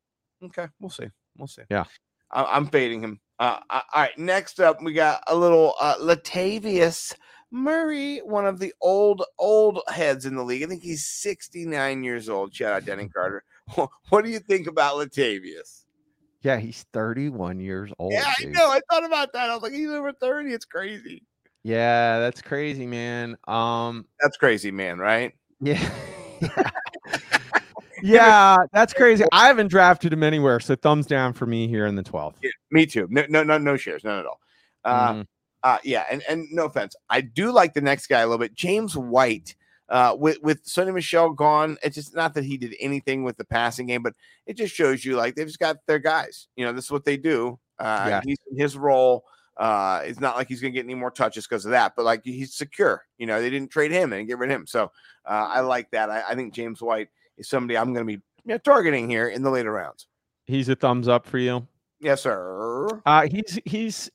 Okay, we'll see. We'll see. Yeah. I, I'm fading him. Uh, uh, all right, next up we got a little uh, Latavius Murray, one of the old old heads in the league. I think he's 69 years old. Shout out Denny Carter. what do you think about Latavius? Yeah, he's 31 years old. yeah, I dude. know. I thought about that. I was like, he's over 30. It's crazy. Yeah, that's crazy, man. Um, That's crazy, man. Right? yeah. yeah, that's crazy. I haven't drafted him anywhere, so thumbs down for me here in the 12th. Yeah, me too. No, no, no, no shares, none at all. Uh, Mhm. Uh, yeah, and and no offense, I do like the next guy a little bit, James White. Uh, with with Sony Michel gone, it's just not that he did anything with the passing game, but it just shows you like they've just got their guys. You know, this is what they do. Uh, Yeah. he's in his role. Uh, it's not like he's gonna get any more touches because of that, but like he's secure. You know, they didn't trade him and get rid of him, so uh, I like that. I, I think James White is somebody I'm gonna be yeah, targeting here in the later rounds. He's a thumbs up for you. Yes, sir. Uh he's he's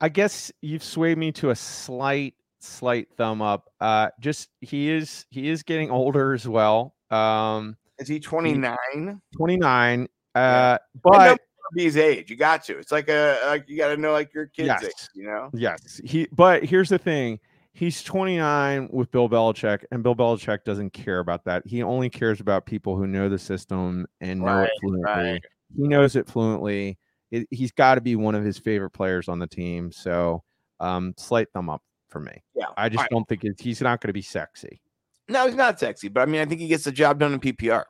I guess you've swayed me to a slight slight thumb up. Uh just he is he is getting older as well. Um Is he 29? 29 uh but be his age. You got to. It's like a like you got to know like your kid's Yes. age. You know. yes, he but here's the thing. He's 29 with Bill Belichick, and Bill Belichick doesn't care about that. He only cares about people who know the system and know Right, it fluently. right. He knows it fluently. It, he's got to be one of his favorite players on the team. So, um, slight thumb up for me. Yeah. I just Alright. don't think it, he's not going to be sexy. No, he's not sexy, but I mean, I think he gets the job done in PPR.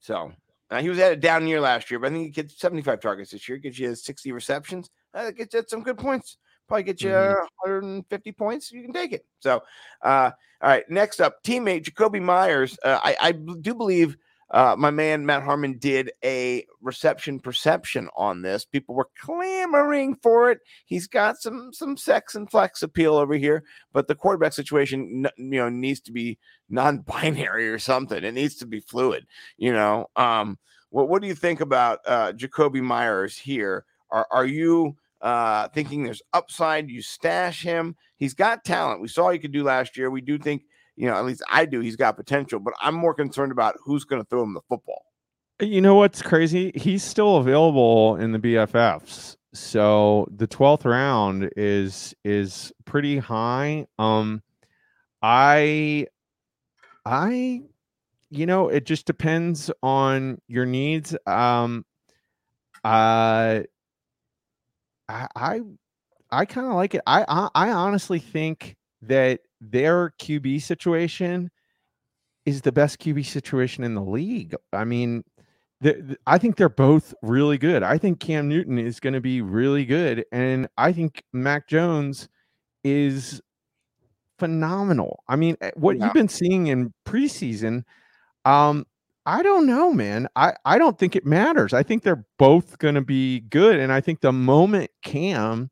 So uh, he was at a down year last year, but I think he gets 75 targets this year. Gets you 60 receptions. Uh, gets you some good points. Probably get you Mhm. 150 points. You can take it. So, uh, all right. Next up, teammate Jakobi Meyers. Uh, I, I do believe uh, my man Matt Harmon did a reception perception on this. People were clamoring for it. He's got some some sex and flex appeal over here, but the quarterback situation, you know, needs to be non-binary or something. It needs to be fluid. You know, um, what what do you think about uh, Jakobi Meyers here? Are are you uh, thinking there's upside? You stash him. He's got talent. We saw he could do last year. We do think, you know, at least I do. He's got potential, but I'm more concerned about who's going to throw him the football. You know what's crazy? He's still available in the BFFs. So the 12th round is is pretty high. Um I I you know, it just depends on your needs. Um uh I I, I kind of like it. I, I I honestly think that their QB situation is the best QB situation in the league. I mean, the, I think they're both really good. I think Cam Newton is going to be really good, and I think Mac Jones is phenomenal. I mean, eh, what Yeah. you've been seeing in preseason, um, I don't know, man. I I don't think it matters. I think they're both going to be good, and I think the moment Cam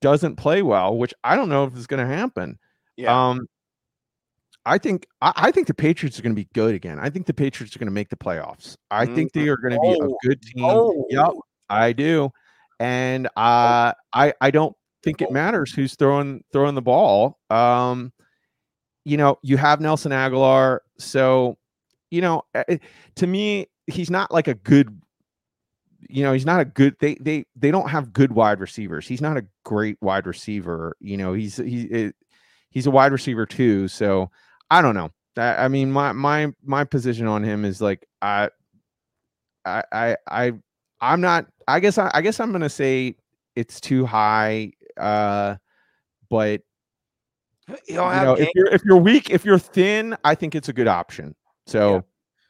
doesn't play well, which I don't know if it's going to happen, Yeah. um, I think I, I think the Patriots are going to be good again. I think the Patriots are going to make the playoffs. I think they are going to be Oh, a good team. oh. Yep, I do. And uh, I I don't think it Oh. matters who's throwing throwing the ball. Um, you know, you have Nelson Agholor, so you know, uh, to me, he's not like a good. You know, he's not a good. They they they don't have good wide receivers. He's not a great wide receiver. You know, he's he he's a wide receiver too. So I don't know. I, I mean, my my my position on him is like I I I I I'm not. I guess I, I guess I'm gonna say it's too high. Uh, but You don't you have know, if you're if you're weak, if you're thin, I think it's a good option. So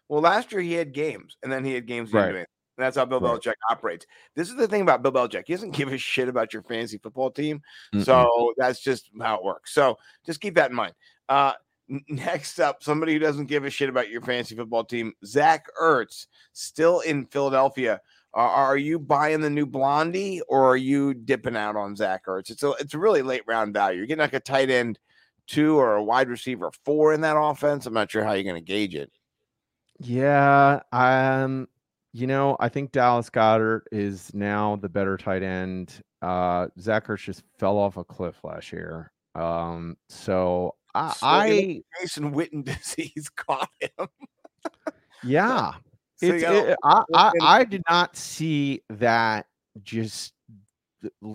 Well, last year he had games, and then he had games. Right. And that's how Bill Right. Belichick operates. This is the thing about Bill Belichick. He doesn't give a shit about your fantasy football team. mm-mm. So that's just how it works. So just keep that in mind. Uh, next up, somebody who doesn't give a shit about your fantasy football team, Zach Ertz, still in Philadelphia. Are are you buying the new Blondie or are you dipping out on Zach Ertz? It's a it's a really late round value. You're getting like a tight end two or a wide receiver four in that offense. I'm not sure how you're going to gauge it. yeah, um, you know, I think Dallas Goedert is now the better tight end. Uh, Zach Ertz just fell off a cliff last year. Um, so I, So, I Jason Witten disease caught him. yeah, So it, I, I I did not see that just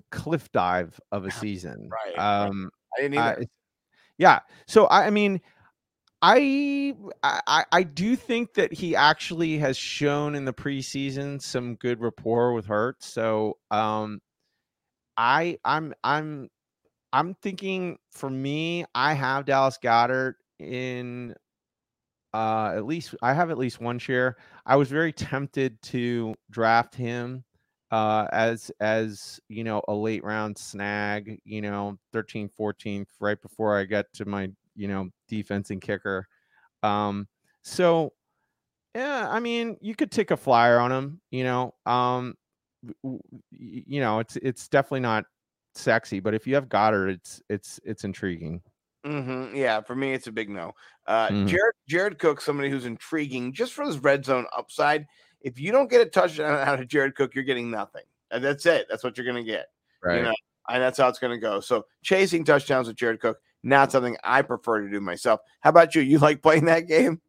cliff dive of a season. Right, right. Um, I didn't either. it's- yeah. So I, I mean, I, I I do think that he actually has shown in the preseason some good rapport with Hurts. So um, I I'm I'm I'm thinking for me, I have Dallas Goedert in uh at least I have at least one share. I was very tempted to draft him uh as as you know a late round snag, you know, 13 14th right before I get to my, you know, defense and kicker. Um so yeah, I mean, you could take a flyer on him, you know. Um w- w- y- you know, it's it's definitely not sexy, but if you have Goedert, it's it's it's intriguing. hmm Yeah, for me, it's a big no. Uh, Mhm. Jared Jared Cook, somebody who's intriguing just for his red zone upside. If you don't get a touchdown out of Jared Cook, you're getting nothing. And that's it. That's what you're going to get. Right. know, And that's how it's going to go. So chasing touchdowns with Jared Cook, not something I prefer to do myself. How about you? You like playing that game?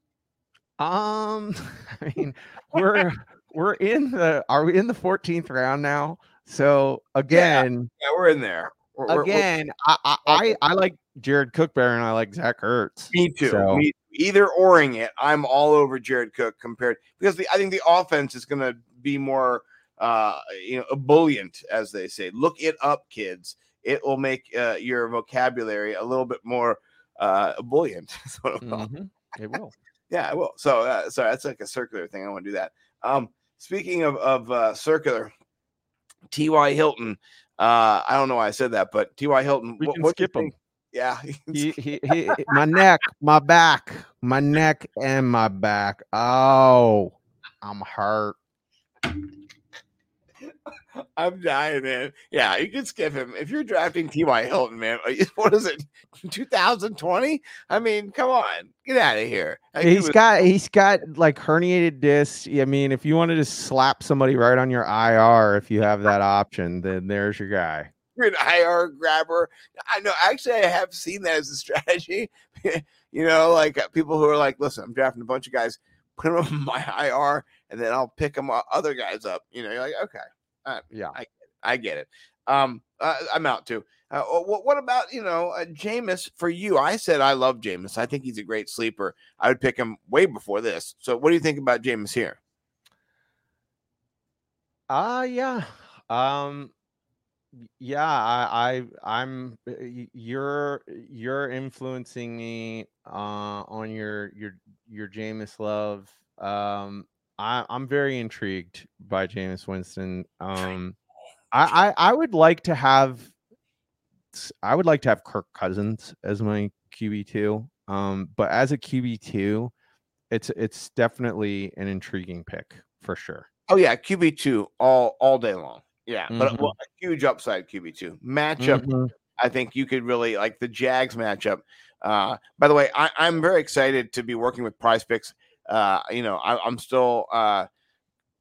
Um, I mean, we're we're in the are we in the 14th round now? So again, Yeah, we're in there. We're- we're- we're- again, I, I I I like Jared Cook better and I like Zach Ertz. Me too. So- Me, either oring it, I'm all over Jared Cook compared because the, I think the offense is going to be more, uh, you know, ebullient, as they say. Look it up, kids. It will make uh, your vocabulary a little bit more uh, ebullient. That's what I'm calling it. It will. Yeah, I will. So, uh, sorry, that's like a circular thing. I want to do that. Um, speaking of of uh, circular, T.Y. Hilton. Uh, I don't know why I said that, but T.Y. Hilton. We what- can skip him. Yeah, He, he, he, my neck, my back, my neck, and my back. Oh, I'm hurt. I'm dying, man. Yeah, you can skip him if you're drafting T.Y. Hilton, man. What is it, 2020? I mean, come on, get out of here. Like, he He's was- got he's got like herniated discs. I mean, if you wanted to slap somebody right on your IR, if you have that option, then there's your guy. You're an IR grabber. I know. Actually, I have seen that as a strategy. you know, like uh, people who are like, "Listen, I'm drafting a bunch of guys, put them on my IR, and then I'll pick them other guys up." You know, you're like, "Okay, Yeah. I get it." Um, uh, I'm out too. Uh, what, what about you know uh, Jameis for you? I said I love Jameis. I think he's a great sleeper. I would pick him way before this. So, what do you think about Jameis here? Uh yeah. Um yeah, I, I I'm uh, you're you're influencing me uh on your your your Jameis love. Um I I'm very intrigued by Jameis Winston. Um I, I I would like to have i would like to have Kirk Cousins as my QB2. Um but as a QB2, it's it's definitely an intriguing pick for sure. Oh yeah, QB two all all day long. Yeah, but Mhm. well, a huge upside QB two matchup. Mhm. I think you could really like the Jags matchup. Uh, by the way, I, I'm very excited to be working with Prize Picks. Uh, you know, I, I'm still uh,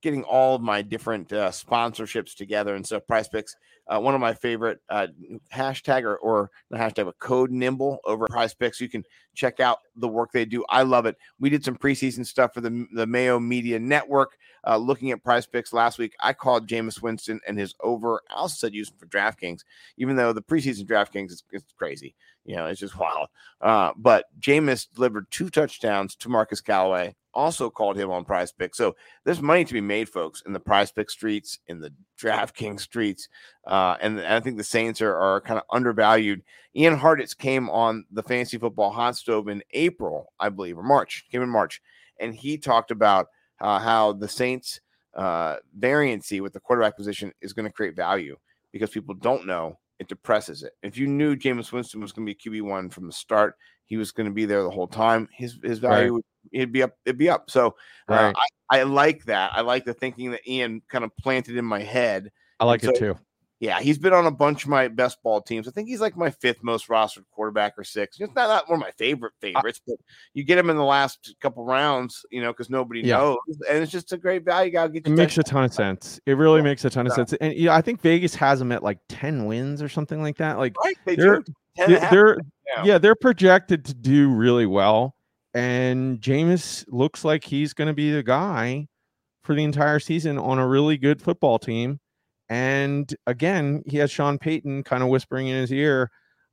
getting all of my different uh, sponsorships together, and so Prize Picks uh, one of my favorite uh, hashtag or, or the hashtag a code nimble over prize picks you can check out the work they do i love it we did some preseason stuff for the, the mayo media network uh, looking at prize picks last week i called Jameis winston and his over i also said use him for draftkings even though the preseason draftkings is, is crazy you know it's just wild uh, but Jameis delivered two touchdowns to Marquez Callaway also called him on prize pick. So there's money to be made, folks, in the prize pick streets, in the DraftKings streets. Uh, and I think the Saints are, are kind of undervalued. Ian Hartitz came on the fantasy football hot stove in April, I believe, or March, came in March. And he talked about uh, how the Saints uh, variancy with the quarterback position is going to create value because people don't know it depresses it. If you knew Jameis Winston was going to be QB1 from the start, he was going to be there the whole time. His his value right it'd be up. It'd be up. So uh. I, I, like that. I like the thinking that Ian kind of planted in my head. I like so, it too. Yeah, he's been on a bunch of my best ball teams. I think he's like my fifth most rostered quarterback or six. It's not, not one of my favorite favorites, but you get him in the last couple rounds, you know, because nobody yeah. knows, and it's just a great value. To get. It makes a ton of sense. It really yeah. makes a ton of sense, and yeah, I think Vegas has him at like ten wins or something like that. Like right, they are they're, they're yeah, they're projected to do really well and Jameis looks like he's going to be the guy for the entire season on a really good football team. And again, he has Sean Payton kind of whispering in his ear.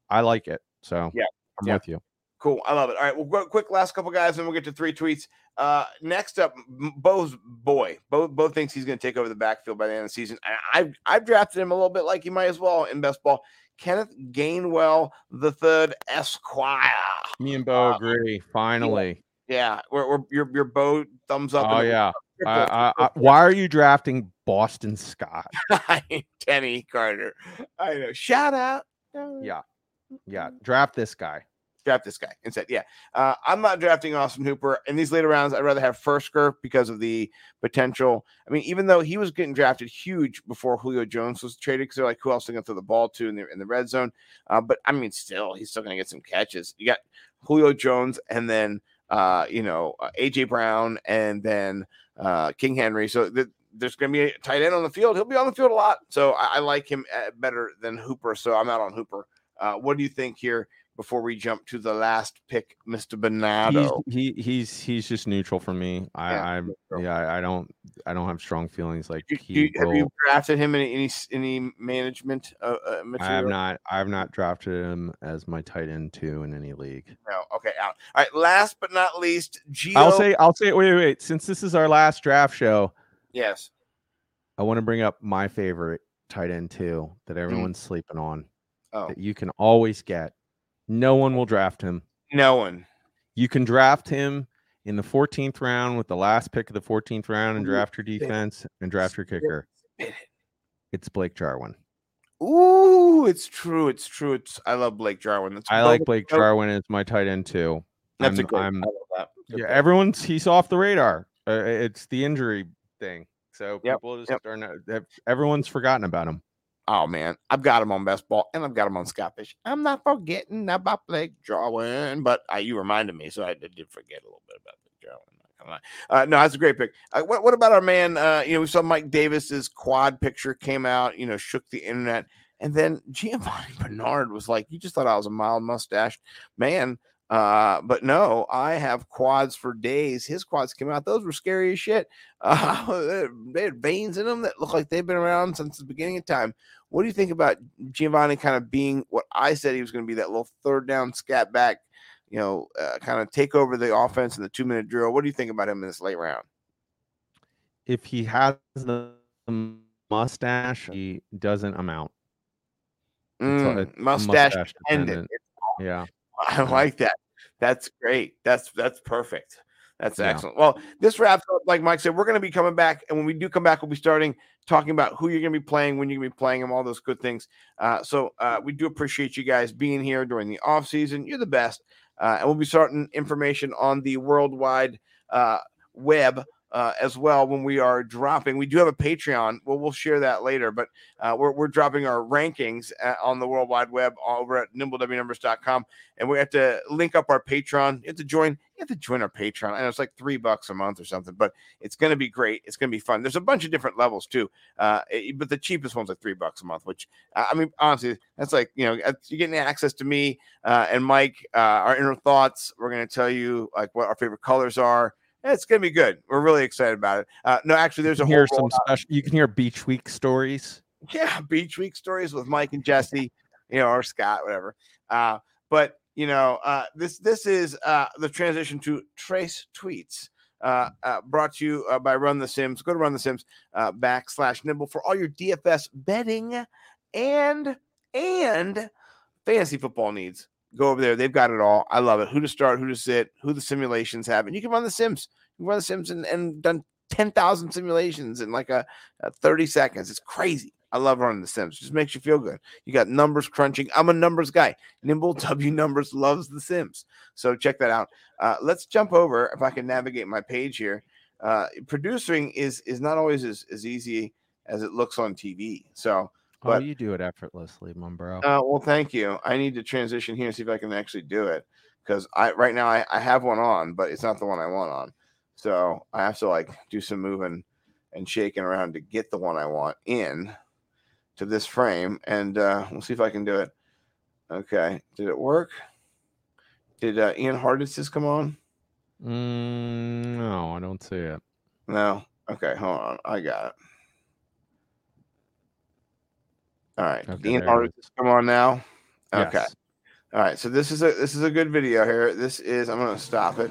I like it. So yeah, I'm yeah. with you. Cool. I love it. All right. We'll go quick last couple guys and we'll get to three tweets. Uh, next up, Bo's boy. Bo, Bo thinks he's going to take over the backfield by the end of the season. I, I've, I've drafted him a little bit like he might as well in best ball. Kenneth Gainwell the third Esquire. Me and Bo uh, agree. Finally. Yeah, we're, we're your your Bo thumbs up. Oh yeah. I, I, why are you drafting Boston Scott? Kenny Carter. I know. Shout out. Yeah. Yeah. Draft this guy draft this guy instead. Yeah. Uh, I'm not drafting Austin Hooper in these later rounds. I'd rather have Firkser because of the potential. I mean, even though he was getting drafted huge before Julio Jones was traded, because they're like, who else are going to throw the ball to in the, in the red zone? Uh, but I mean, still, he's still going to get some catches. You got Julio Jones and then, uh, you know, uh, AJ Brown and then uh, King Henry. So the, there's going to be a tight end on the field. He'll be on the field a lot. So I, I like him uh, better than Hooper. So I'm out on Hooper. Uh, what do you think here? Before we jump to the last pick, Mr. Bernardo. He's, he he's he's just neutral for me. I yeah, I'm yeah I don't I don't have strong feelings like he. have you drafted him in any any management uh, uh, material? I have not. I have not drafted him as my tight end two in any league. No. Okay. Out. All right. Last but not least, Gio. I'll say I'll say wait wait wait. Since this is our last draft show. Yes. I want to bring up my favorite tight end two that mm. everyone's mm. sleeping on. Oh. That you can always get no one will draft him. No one. You can draft him in the 14th round with the last pick of the 14th round and draft your defense and draft your kicker. It's Blake Jarwin. Ooh, it's true. It's true. It's I love Blake Jarwin. That's I like Blake Jarwin as my tight end too. That's I'm, a good. I'm, that. Yeah, everyone's he's off the radar. Uh, it's the injury thing. So yep. people just yep. are not, everyone's forgotten about him. Oh man, I've got him on best ball and I've got him on Scottish. I'm not forgetting about Blake Jarwin, but uh, you reminded me, so I did, forget a little bit about Blake Jarwin. Uh, no, that's a great pick. Uh, what, what, about our man? Uh, you know, we saw Mike Davis's quad picture came out. You know, shook the internet, and then Giovani Bernard was like, "You just thought I was a mild mustache man." Uh, but no, I have quads for days. His quads came out; those were scary as shit. Uh, they had veins in them that look like they've been around since the beginning of time. What do you think about Giovani kind of being what I said he was going to be that little third down scat back, you know, uh, kind of take over the offense in the two minute drill? What do you think about him in this late round? If he has the mustache, he doesn't amount. Mm, mustache, mustache Yeah. I like that. That's great. That's that's perfect. That's yeah. excellent. Well, this wraps up. Like Mike said, we're going to be coming back, and when we do come back, we'll be starting talking about who you're going to be playing, when you're going to be playing them, all those good things. Uh, so uh, we do appreciate you guys being here during the off season. You're the best, uh, and we'll be starting information on the worldwide uh, web uh, as well when we are dropping. We do have a Patreon. Well, we'll share that later, but uh, we're, we're dropping our rankings uh, on the World Wide Web over at nimblewnumbers.com. And we have to link up our Patreon. You have to join. You have to join our Patreon. I know it's like three bucks a month or something, but it's going to be great. It's going to be fun. There's a bunch of different levels too, uh, it- but the cheapest one's like three bucks a month. Which uh, I mean, honestly, that's like you know you're getting access to me uh, and Mike, uh, our inner thoughts. We're going to tell you like what our favorite colors are. It's going to be good. We're really excited about it. Uh, no, actually, there's a whole some rollout. special. You can hear beach week stories. yeah, beach week stories with Mike and Jesse, you know, or Scott, whatever. Uh, but you know, uh, this this is uh, the transition to trace tweets. Uh, uh, brought to you uh, by Run the Sims. Go to Run the Sims uh, backslash Nimble for all your DFS betting and and fantasy football needs. Go over there; they've got it all. I love it. Who to start, who to sit, who the simulations have, and you can run the Sims. You can run the Sims and, and done ten thousand simulations in like a, a thirty seconds. It's crazy. I love running the Sims. Just makes you feel good. You got numbers crunching. I'm a numbers guy. Nimble W Numbers loves the Sims. So check that out. Uh, let's jump over if I can navigate my page here. Uh, producing is is not always as, as easy as it looks on TV. So, oh, you do it effortlessly, my bro. uh, well, thank you. I need to transition here and see if I can actually do it because I right now I, I have one on, but it's not the one I want on. So I have to like do some moving and shaking around to get the one I want in to this frame, and uh, we'll see if I can do it. Okay, did it work? Did uh, Ian Hartitz come on? Mm, no, I don't see it. No. Okay, hold on. I got it. All right. Okay, Ian there come on now. Okay. Yes. All right, so this is a this is a good video here. This is I'm gonna stop it.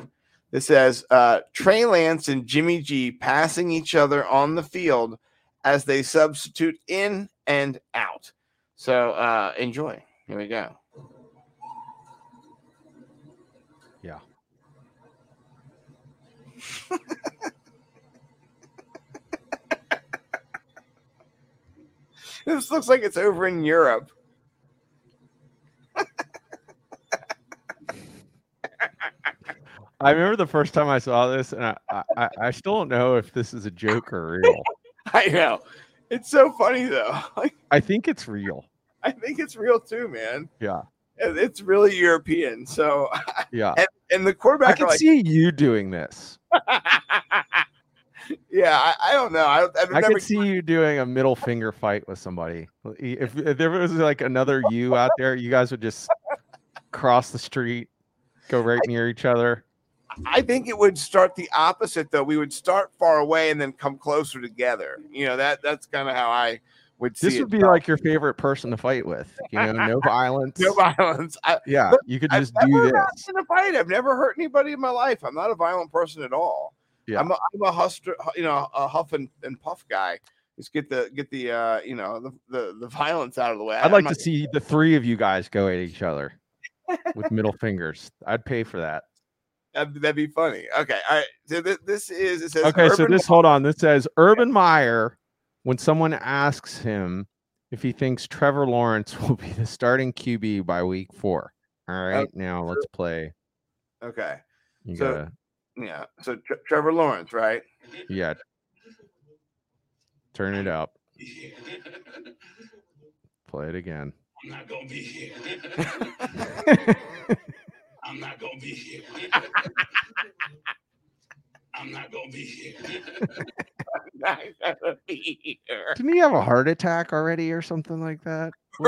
This says uh, Trey Lance and Jimmy G passing each other on the field as they substitute in and out. So uh, enjoy. Here we go. Yeah. This looks like it's over in Europe. I remember the first time I saw this, and I, I, I- still don't know if this is a joke or real. I know. It's so funny though. Like, I think it's real. I think it's real too, man. Yeah. And It's really European. So Yeah. and the quarterback I can like, see you doing this. Yeah, I, I don't know. I, I've I never could see you doing a middle finger fight with somebody. If, if there was like another you out there, you guys would just cross the street, go right near each other. I think it would start the opposite though. We would start far away and then come closer together. You know, that that's kind of how I would see This would be like your favorite person to fight with. You know, no violence. no violence. I, Yeah, you could I've just do never this. in a fight. I've never hurt anybody in my life. I'm not a violent person at all. Yeah. I'm a, I'm a huster, you know, a huff and, and puff guy. Just get the get the uh, you know, the the, the violence out of the way. I'd like not- to see the three of you guys go at each other with middle fingers. I'd pay for that. That'd, that'd be funny. Okay, all right. So th- this is it says Okay, so urban this hold on. This says Urban Meyer. When someone asks him if he thinks Trevor Lawrence will be the starting QB by week four. All right, now let's play. Okay, You So- gotta, yeah. So Tre- Trevor Lawrence, right? yeah. Turn it up. Play it again. I'm not gonna be here. I'm not gonna be here. I'm not gonna be here. Not gonna be here. Didn't he have a heart attack already or something like that? I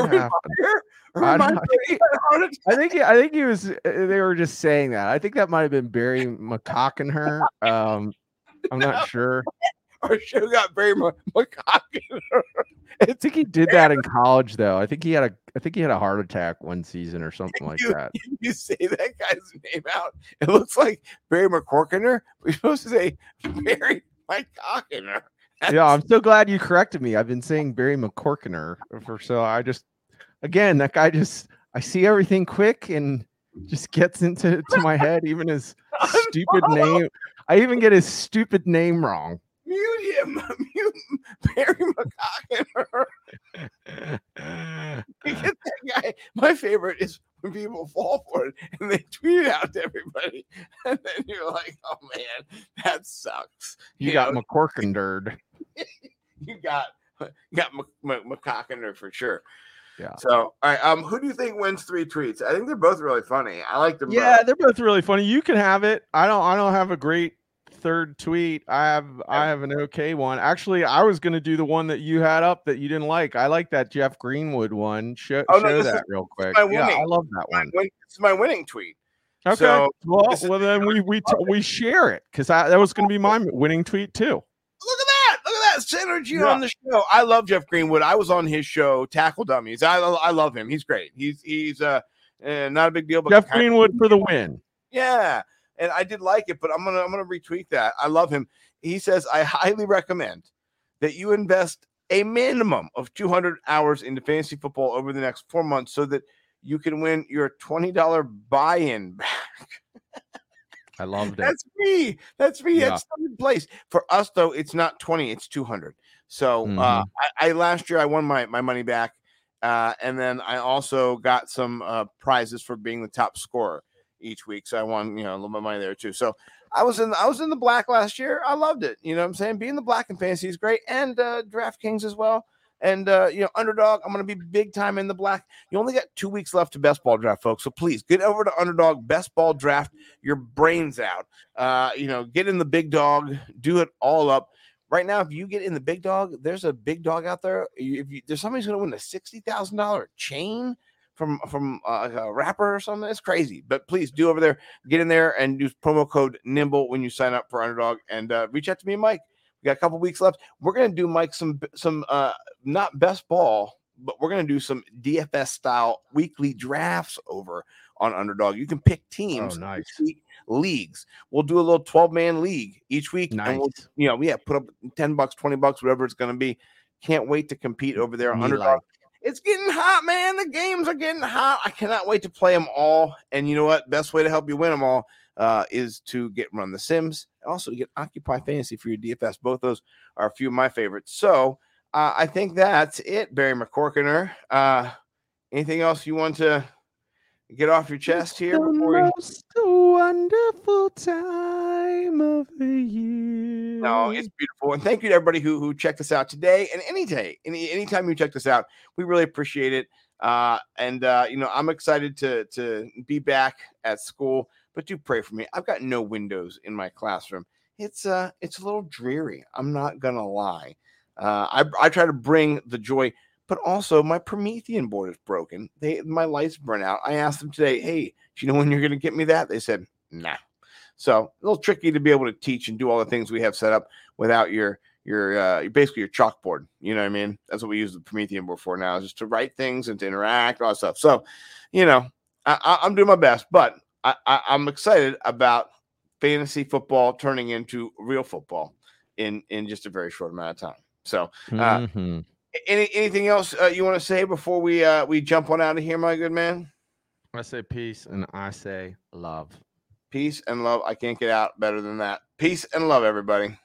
Urban don't Meyer know. had a heart attack? I think I think he was. uh, They were just saying that. I think that might have been Barry McCocken. Um, I'm not sure. Our show got mu- McCocken. I think he did that in college, though. I think he had a. I think he had a heart attack one season or something like You- that. you say that guy's name out. It looks like Barry McCorkiner. We're supposed to say Barry McCockiner. Yeah, I'm so glad you corrected me. I've been saying Barry McCorkiner for so I just again that guy just I see everything quick and just gets into to my head, even his stupid name. I even get his stupid name wrong. Mute him. Mute Barry McCockiner. Get that guy. My favorite is when people fall for it and they tweet it out to everybody, and then you're like, "Oh man, that sucks." You got know, McCorkinderd. you got you got McCockiner for sure. Yeah. So, all right. Um, who do you think wins three tweets? I think they're both really funny. I like them. Yeah, both. they're both really funny. You can have it. I don't. I don't have a great third tweet. I have. I have an okay one. Actually, I was going to do the one that you had up that you didn't like. I like that Jeff Greenwood one. Show, Oh, no, show this is- that real quick. Yeah, I love that one. it's my winning tweet. Okay. So, well, this is- then we we t- we share it because that was going to be my winning tweet too. Look at that! Look at that synergy Yeah. on the show. I love Jeff Greenwood. I was on his show, Tackle Dummies. I I love him. He's great. He's he's uh, uh not a big deal, but Jeff kind of- Greenwood for the win. Yeah, and I did like it, but I'm gonna I'm gonna retweet that. I love him. He says I highly recommend that you invest a minimum of 200 hours into fantasy football over the next four months, so that you can win your twenty dollar buy-in back. I loved it. That's me. That's me. Yeah. That's third place for us, though. It's not 20; it's 200. So uh, Mhm. I, I last year I won my my money back, uh, and then I also got some uh, prizes for being the top scorer each week. So I won you know a little bit of money there too. So I was in I was in the black last year. I loved it. You know what I'm saying? Being the black in fantasy is great, and uh, DraftKings as well. And uh, you know, underdog, I'm gonna be big time in the black. You only got two weeks left to best ball draft, folks. So please get over to underdog best ball draft your brains out. Uh, you know, get in the big dog, do it all up. Right now, if you get in the big dog, there's a big dog out there. If you, there's somebody's to win a sixty thousand dollar chain from from uh, a rapper or something, it's crazy. But please do over there, get in there and use promo code Nimble when you sign up for Underdog, and uh, reach out to me, and Mike. We got a couple weeks left. We're going to do Mike some some uh, not best ball, but we're to do some DFS style weekly drafts over on Underdog. You can pick teams Oh, nice. week, leagues. We'll do a little 12 man league each week. Nice. And we'll, you know, yeah, put up 10 bucks, 20 bucks, whatever it's going to be. Can't wait to compete over there on Me Underdog. like. It's getting hot, man. The games are getting hot. I cannot wait to play them all. And you know what? Best way to help you win them all uh, is to get Run the Sims. Also, to get Occupy Fantasy for your DFS. Both those are a few of my favorites. So uh, I think that's it, Barry McCorkiner. Uh, anything else you want to get off your chest here the before we most wonderful time of the year. No, it's beautiful. And thank you to everybody who who checked us out today and any day, any anytime you checked us out. We really appreciate it. Uh, and uh, you know, I'm excited to to be back at school, but do pray for me. I've got no windows in my classroom. It's uh it's a little dreary. I'm not gonna lie. Uh, I I try to bring the joy, but also my Promethean board is broken. They my lights burn out. I asked them today, hey, do you know when you're gonna get me that? They said, nah. So a little tricky to be able to teach and do all the things we have set up without your your uh basically your chalkboard. You know what I mean? That's what we use the Promethean board for now, is just to write things and to interact, all that stuff. So, you know, I, I, I'm doing my best, but I, I, I'm excited about fantasy football turning into real football in in just a very short amount of time. So, uh, Mhm. any anything else uh, you want to say before we uh we jump on out of here, my good man? I say peace and I say love. Peace and love. I can't get out better than that. Peace and love, everybody.